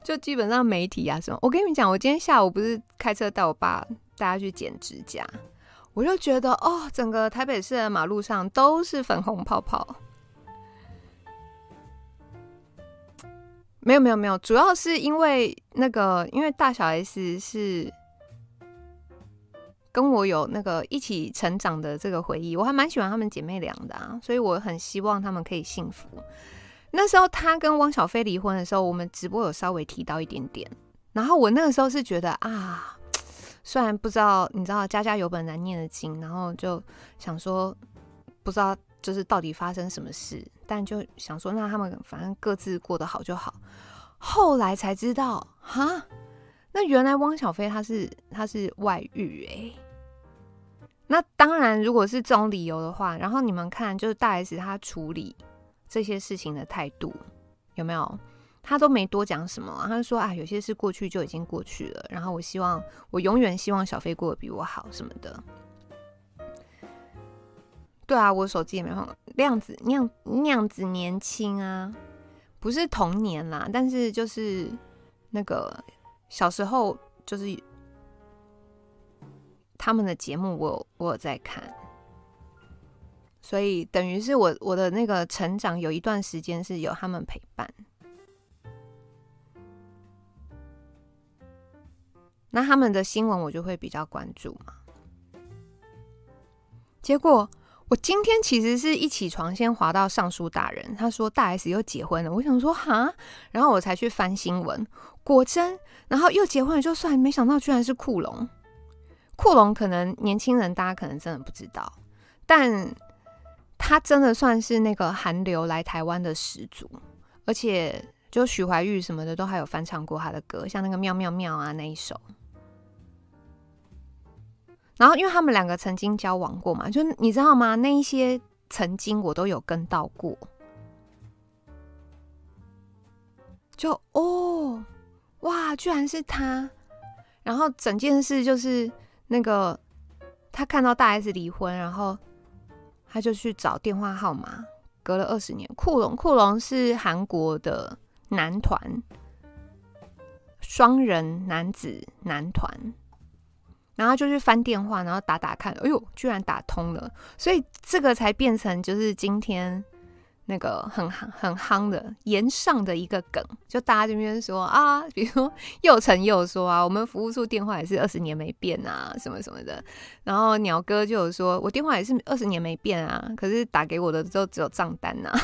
就基本上媒体啊什么，我跟你们讲，我今天下午不是开车带我爸带他去剪指甲，我就觉得哦，整个台北市的马路上都是粉红泡泡。没有没有没有，主要是因为那个，因为大小 S 是跟我有那个一起成长的这个回忆，我还蛮喜欢他们姐妹俩的啊，所以我很希望他们可以幸福。那时候他跟汪小菲离婚的时候，我们直播有稍微提到一点点。然后我那个时候是觉得啊，虽然不知道，你知道家家有本难念的经，然后就想说，不知道就是到底发生什么事，但就想说，那他们反正各自过得好就好。后来才知道，哈，那原来汪小菲他是他是外遇哎、欸。那当然，如果是这种理由的话，然后你们看，就是大 S 他处理这些事情的态度有没有？他都没多讲什么、他就说啊，有些事过去就已经过去了。然后我希望，我永远希望小菲过得比我好什么的。对啊，我手机也没放。量子那样那样子年轻啊，不是童年啦，但是就是那个小时候就是他们的节目我，我我有在看，所以等于是我我的那个成长有一段时间是有他们陪伴。那他们的新闻我就会比较关注嘛，结果。我今天其实是一起床先滑到尚书大人，他说大 S 又结婚了，我想说哈，然后我才去翻新闻，果真，然后又结婚了就算，没想到居然是库龙。库龙可能年轻人大家可能真的不知道，但他真的算是那个韩流来台湾的始祖，而且就许怀玉什么的都还有翻唱过他的歌，像那个妙妙妙啊那一首。然后，因为他们两个曾经交往过嘛，就你知道吗？那一些曾经我都有跟到过，就哦，哇，居然是他！然后整件事就是那个他看到大 S 离婚，然后他就去找电话号码，隔了二十年。库龙，库龙是韩国的男团，双人男子男团。然后就去翻电话，然后打打看，哎呦，居然打通了，所以这个才变成就是今天那个很夯很夯的延上的一个梗，就大家这边说啊，比如说又成又说啊，我们服务处电话也是二十年没变啊，什么什么的。然后鸟哥就有说，我电话也是二十年没变啊，可是打给我的都只有账单呐、啊。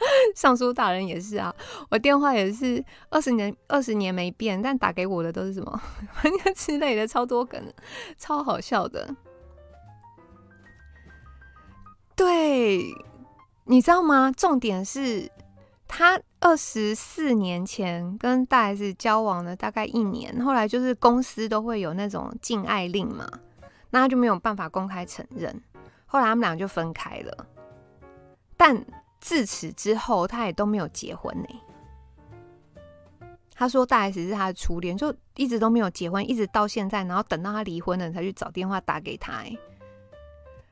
(laughs) 尚书大人也是啊，我电话也是二十年二十年没变，但打给我的都是什么 (laughs) 之类的，超多梗，超好笑的。对，你知道吗？重点是他二十四年前跟大 S 交往了大概一年，后来就是公司都会有那种禁爱令嘛，那他就没有办法公开承认，后来他们俩就分开了，但。自此之后，他也都没有结婚呢。他说大 S 是他的初恋，就一直都没有结婚，一直到现在，然后等到他离婚了才去找电话打给他。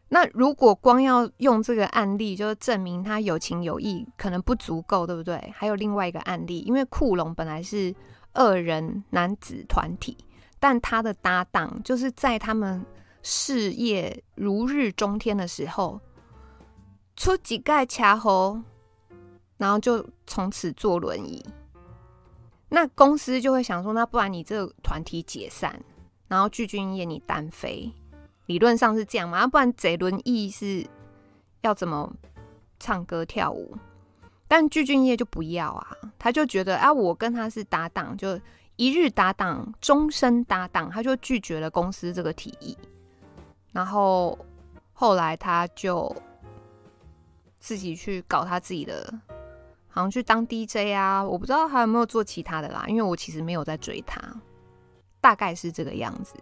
那如果光要用这个案例，就是证明他有情有义，可能不足够，对不对？还有另外一个案例，因为库龙本来是二人男子团体，但他的搭档就是在他们事业如日中天的时候。出几盖卡喉，然后就从此坐轮椅。那公司就会想说，那不然你这个团体解散，然后具俊业你单飞，理论上是这样嘛？不然这轮椅是要怎么唱歌跳舞？但具俊业就不要啊，他就觉得啊，我跟他是搭档，就一日搭档，终身搭档，他就拒绝了公司这个提议。然后后来他就。自己去搞他自己的，好像去当 DJ 啊，我不知道还有没有做其他的啦，因为我其实没有在追他，大概是这个样子。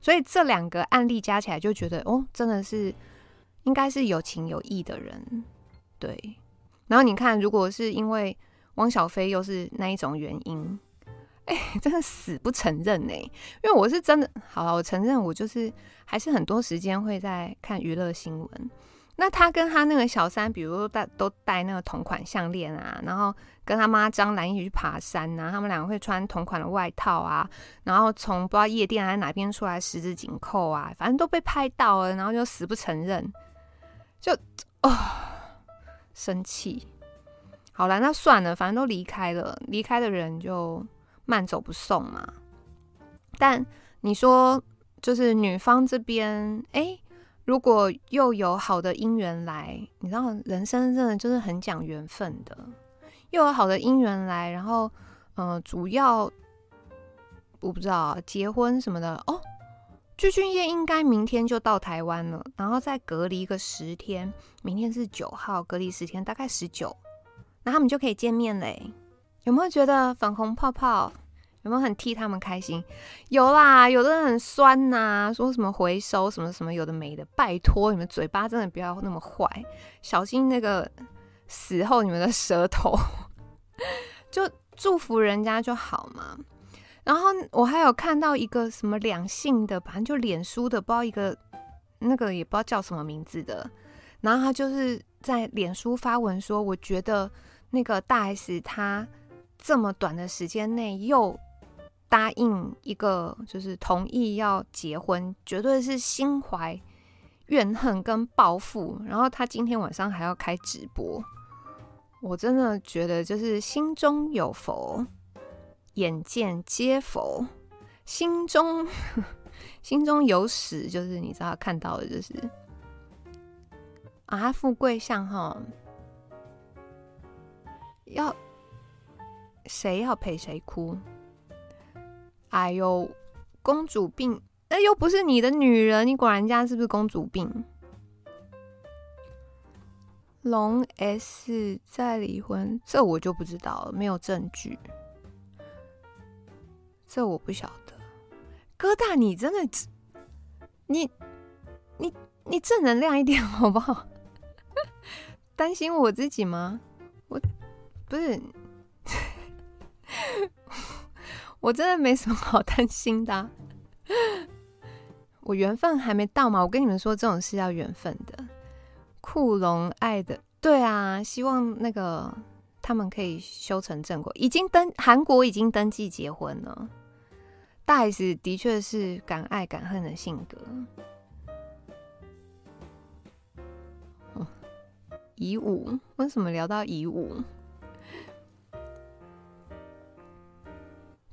所以这两个案例加起来，就觉得哦，真的是应该是有情有义的人，对。然后你看，如果是因为汪小菲又是那一种原因，哎、真的死不承认呢、因为我是真的，好了，我承认我就是还是很多时间会在看娱乐新闻。那他跟他那个小三，比如说戴都戴那个同款项链啊，然后跟他妈张兰一起去爬山啊，他们两个会穿同款的外套啊，然后从不知道夜店还是哪边出来十指紧扣啊，反正都被拍到了，然后就死不承认，就哦生气。好了，那算了，反正都离开了，离开的人就慢走不送嘛。但你说就是女方这边，哎、如果又有好的姻缘来，你知道人生真的就是很讲缘分的。又有好的姻缘来，然后，嗯、呃，主要我不知道结婚什么的哦，具俊曄应该明天就到台湾了，然后再隔离个十天。明天是九号，隔离十天，大概十九，那他们就可以见面嘞。有没有觉得粉红泡泡？有没有很替他们开心？有啦，有的人很酸呐、啊，说什么回收什么什么有的没的。拜托你们嘴巴真的不要那么坏，小心那个死后你们的舌头。(laughs) 就祝福人家就好嘛。然后我还有看到一个什么两性的，反正就脸书的，不知道一个那个也不知道叫什么名字的。然后他就是在脸书发文说，我觉得那个大 S 他这么短的时间内又答应一个，就是同意要结婚，绝对是心怀怨恨跟报复。然后他今天晚上还要开直播，我真的觉得就是心中有佛。眼见皆佛，心中 (laughs) 心中有屎，就是你知道看到的，就是啊，富贵相哈，要谁要陪谁哭？哎呦，公主病，那又不是你的女人，你管人家是不是公主病？龙 S 再离婚，这我就不知道了，没有证据。这我不晓得，哥大，你真的，你你你正能量一点好不好？担心我自己吗？我不是，我真的没什么好担心的。我缘分还没到嘛，我跟你们说，这种事要缘分的。库龙爱的，对啊，希望那个他们可以修成正果，已经登韩国已经登记结婚了。大 S 的确是敢爱敢恨的性格。乙武，为什么聊到乙武？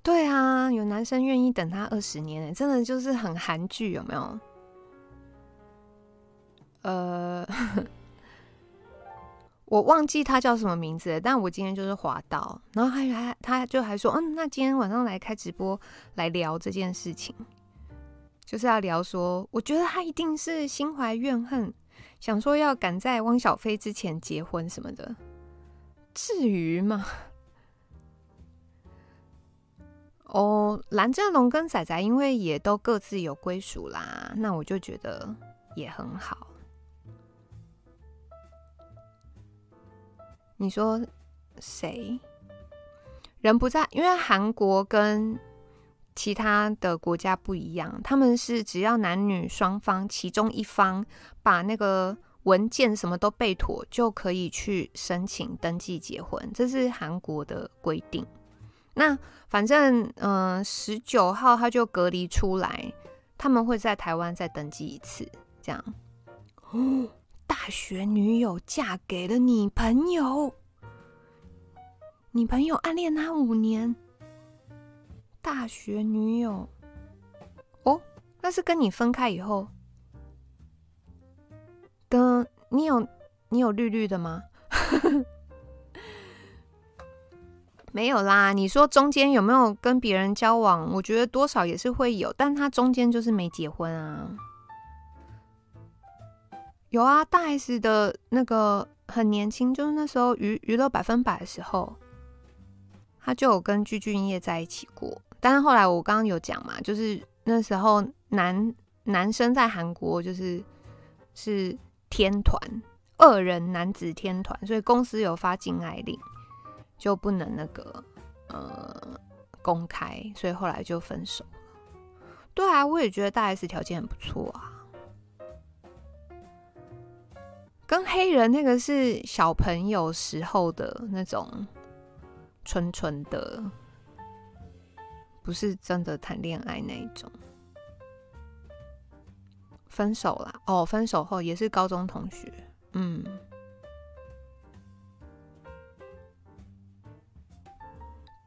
对啊，有男生愿意等他二十年，真的就是很韩剧，有没有？呃。(laughs) 我忘记他叫什么名字，但我今天就是滑到，然后还还他就还说，嗯，那今天晚上来开直播来聊这件事情，就是要聊说，我觉得他一定是心怀怨恨，想说要赶在汪小菲之前结婚什么的，至于吗？哦，蓝正龙跟仔仔因为也都各自有归属啦，那我就觉得也很好。你说谁？人不在，因为韩国跟其他的国家不一样，他们是只要男女双方其中一方把那个文件什么都备妥，就可以去申请登记结婚，这是韩国的规定。那反正，嗯，十九号他就隔离出来，他们会在台湾再登记一次，这样。哦。(gasps) 大学女友嫁给了你朋友，你朋友暗恋他五年。大学女友，哦，那是跟你分开以后的。你有你有绿绿的吗？(laughs) 没有啦。你说中间有没有跟别人交往？我觉得多少也是会有，但他中间就是没结婚啊。有啊，大 S 的那个很年轻，就是那时候娱娱乐百分百的时候，他就有跟具俊曄在一起过。但是后来我刚刚有讲嘛，就是那时候男男生在韩国就是是天团二人男子天团，所以公司有发禁爱令，就不能那个呃公开，所以后来就分手了。对啊，我也觉得大 S 条件很不错啊。跟黑人那个是小朋友时候的那种纯纯的，不是真的谈恋爱那一种。分手啦，哦，分手后也是高中同学，嗯。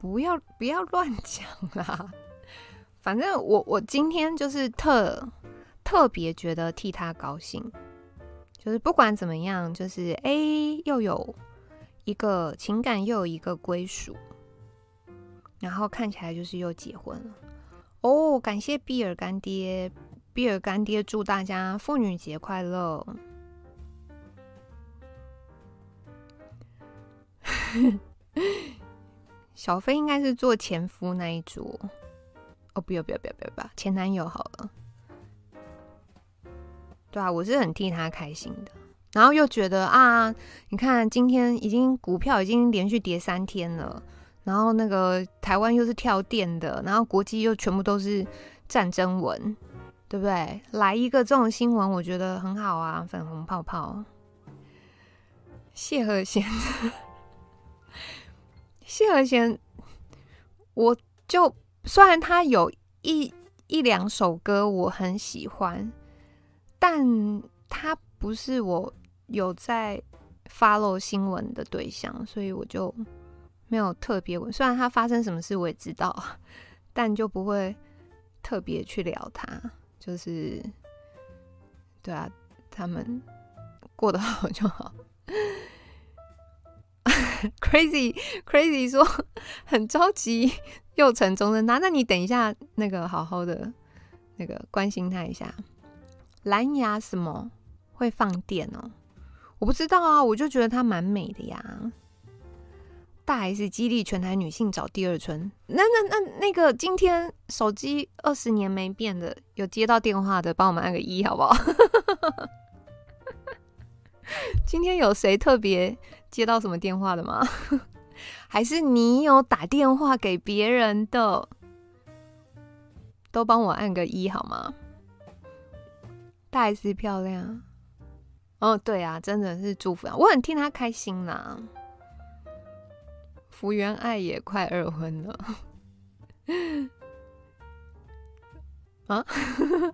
不要不要乱讲啦，反正我我今天就是特特别觉得替他高兴。就是不管怎么样，就是哎，又有一个情感，又有一个归属，然后看起来就是又结婚了哦。感谢比尔干爹比尔干爹祝大家妇女节快乐。(laughs) 小飞应该是做前夫那一桌哦，不要不要不要不要，前男友好了。对啊，我是很替他开心的，然后又觉得啊，你看今天已经股票已经连续跌三天了，然后那个台湾又是跳电的，然后国际又全部都是战争文，对不对？来一个这种新闻，我觉得很好啊，粉红泡泡，谢和弦，谢和弦，我就虽然他有一一两首歌我很喜欢。但他不是我有在 follow 新闻的对象，所以我就没有特别。虽然他发生什么事我也知道，(laughs) 但就不会特别去聊他。就是，对啊，他们过得好就好。(laughs) Crazy Crazy 说很着急，又成中的那那你等一下，那个好好的那个关心他一下。蓝牙什么会放电哦？我不知道啊，我就觉得它蛮美的呀。大 S 激励全台女性找第二春。那那那那个今天手机二十年没变的，有接到电话的，帮我们按个一好不好？(laughs) 今天有谁特别接到什么电话的吗？(laughs) 还是你有打电话给别人的？都帮我按个一好吗？大 S 漂亮，哦，对啊，真的是祝福啊，我很替他开心呐。福原爱也快二婚了，(laughs) 啊，(laughs)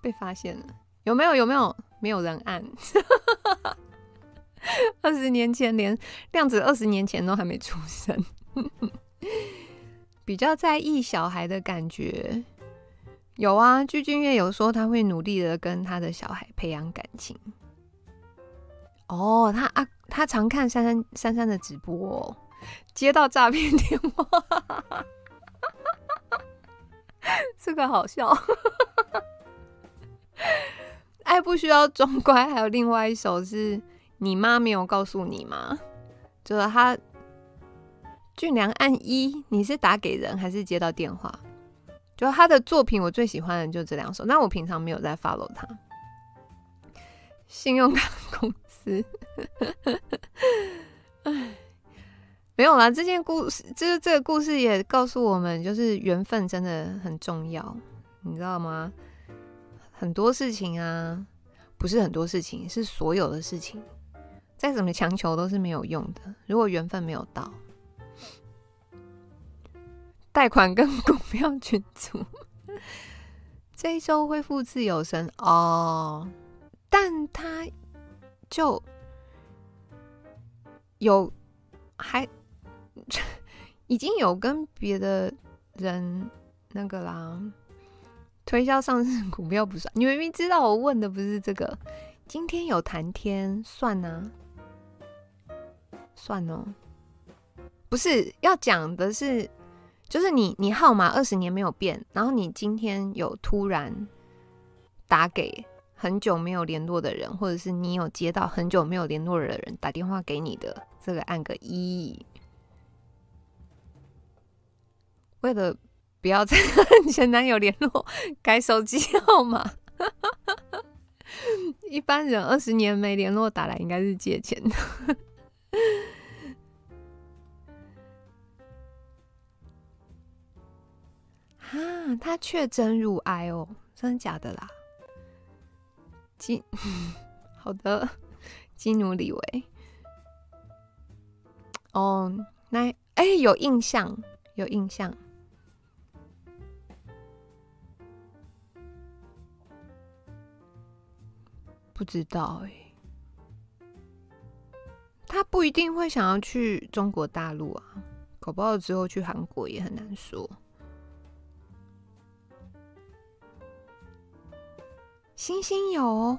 被发现了，有没有？有没有？没有人按。(laughs) 二十年前连量子二十年前都还没出生，(laughs) 比较在意小孩的感觉。有啊，鞠俊月有说他会努力的跟他的小孩培养感情。哦，他啊，他常看珊珊珊珊的直播，接到诈骗电话，(laughs) 这个好笑。爱不需要装乖，还有另外一首是你妈没有告诉你吗？就是他俊良按一，你是打给人还是接到电话？就他的作品，我最喜欢的就这两首。那我平常没有在 follow 他。信用卡公司，哎，没有啦。这件故事，就是这个故事也告诉我们，就是缘分真的很重要，你知道吗？很多事情啊，不是很多事情，是所有的事情，再怎么强求都是没有用的。如果缘分没有到。贷款跟股票群组，这一周恢复自由身哦，但他就有还 (laughs) 已经有跟别的人那个啦，推销上市股票不算，你明明知道我问的不是这个，今天有谈天算呢、算哦，不是要讲的是。就是你，你号码二十年没有变，然后你今天有突然打给很久没有联络的人，或者是你有接到很久没有联络的人打电话给你的，这个按个一。为了不要再跟 (laughs) 前男友联络，改手机号码。(laughs) 一般人二十年没联络打来，应该是借钱的。(laughs) 啊，他确诊乳癌哦，真的假的啦？基，好的，基努李维。哦，那哎、有印象，有印象。不知道哎、他不一定会想要去中国大陆啊，搞不好之后去韩国也很难说。星星有，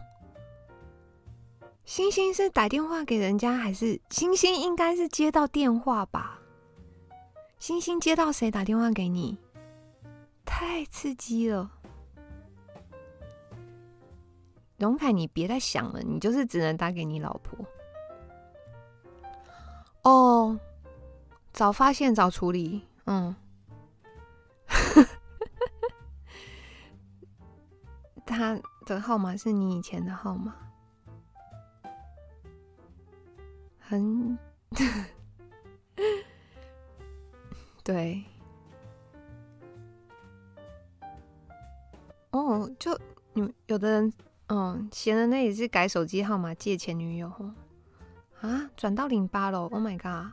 星星是打电话给人家，还是星星应该是接到电话吧？星星接到谁打电话给你？太刺激了。荣凯，你别再想了，你就是只能打给你老婆。哦，早发现早处理，嗯。他的号码是你以前的号码，很对。哦，就你们有的人，嗯，写的那也是改手机号码借前女友啊，转到零八了，Oh my god！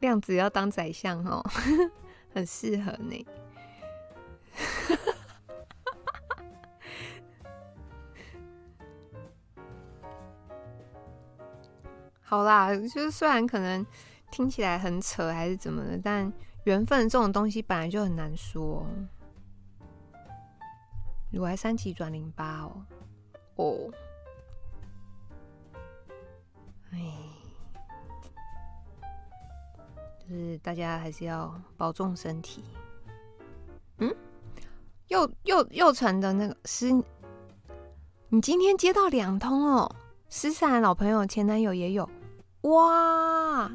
量子要当宰相哦。(laughs) 很适合你。好啦，就是虽然可能听起来很扯还是怎么的，但缘分这种东西本来就很难说。我还三级转零八哦，哦，哎。就是大家还是要保重身体。嗯，又又又成的那个是，你今天接到两通哦，失散老朋友前男友也有，哇！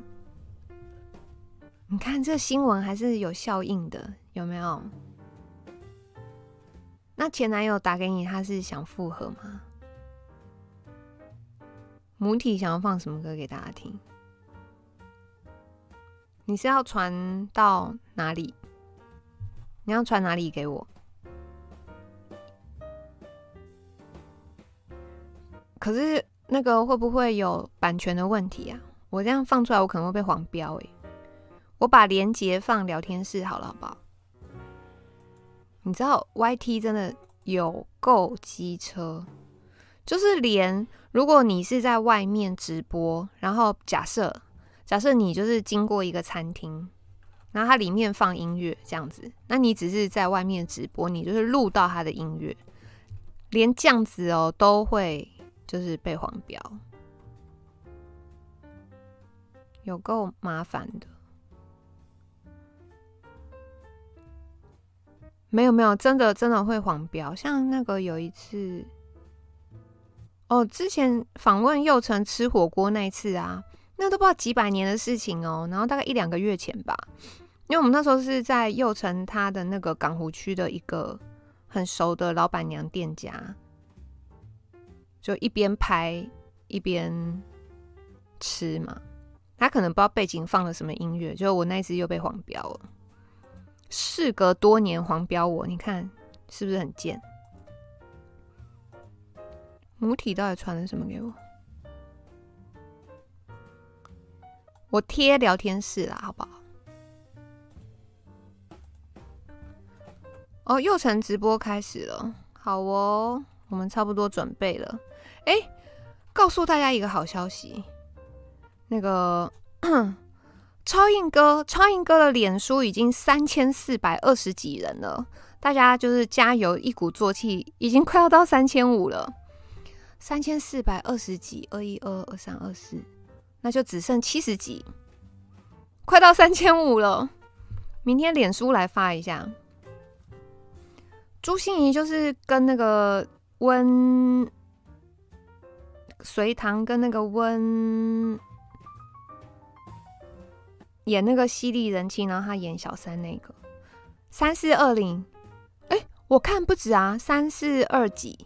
你看这新闻还是有效应的，有没有？那前男友打给你，他是想复合吗？母体想要放什么歌给大家听？你是要传到哪里？你要传哪里给我？可是那个会不会有版权的问题啊？我这样放出来，我可能会被黄标欸。我把链接放聊天室好了，好不好？你知道 YT 真的有够机车，就是连如果你是在外面直播，然后假设。假设你就是经过一个餐厅，然后它里面放音乐这样子，那你只是在外面直播，你就是录到它的音乐，连这样子哦都会就是被黄标，有够麻烦的。没有没有，真的真的会黄标，像那个有一次，哦，之前访问佑成吃火锅那一次啊。那都不知道几百年的事情哦，然后大概一两个月前吧，因为我们那时候是在佑成他的那个港湖区的一个很熟的老板娘店家，就一边拍一边吃嘛。他可能不知道背景放了什么音乐，就我那一次又被黄标了。事隔多年黄标我，你看是不是很贱？母体到底传了什么给我？我贴聊天室啦，好不好？哦，又成直播开始了，好哦，我们差不多准备了。哎，告诉大家一个好消息，那个超硬哥，超硬哥的脸书已经三千四百二十几人了，大家就是加油，一鼓作气，已经快要到三千五了，三千四百二十几，二一二二三二四。那就只剩七十几，快到三千五了。明天脸书来发一下。朱心怡就是跟那个温隋棠跟那个温演那个犀利人妻，然后他演小三那个三四二零。哎，我看不止啊，三四二几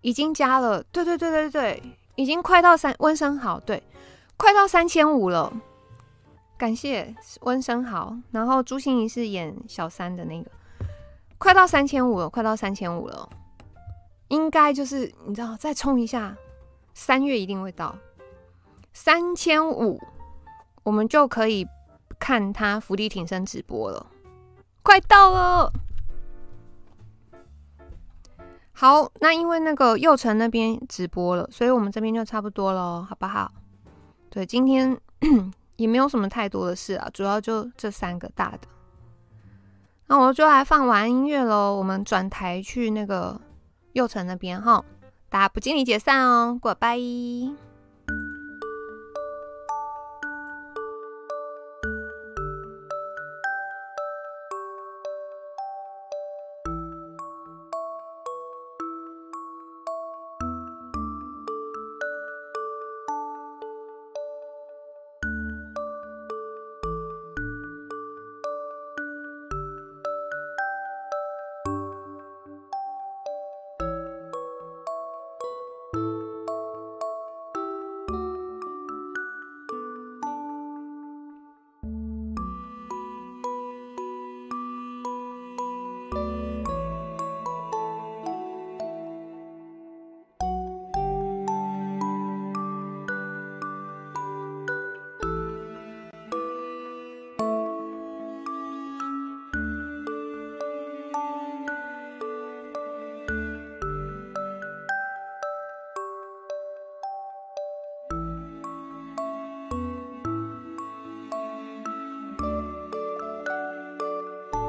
已经加了。对对对对对。已经快到三温生豪，对，快到三千五了，感谢温生豪。然后朱心怡是演小三的那个，快到三千五了，快到三千五了，应该就是你知道，再冲一下，三月一定会到三千五，我们就可以看他伏地挺身直播了，快到了。好，那因为那个祐诚那边直播了，所以我们这边就差不多了，好不好？对，今天 (clears throat) 也没有什么太多的事啊，主要就这三个大的。那我就来放完音乐喽，我们转台去那个祐诚那边哈，大家不经理解散哦，过拜。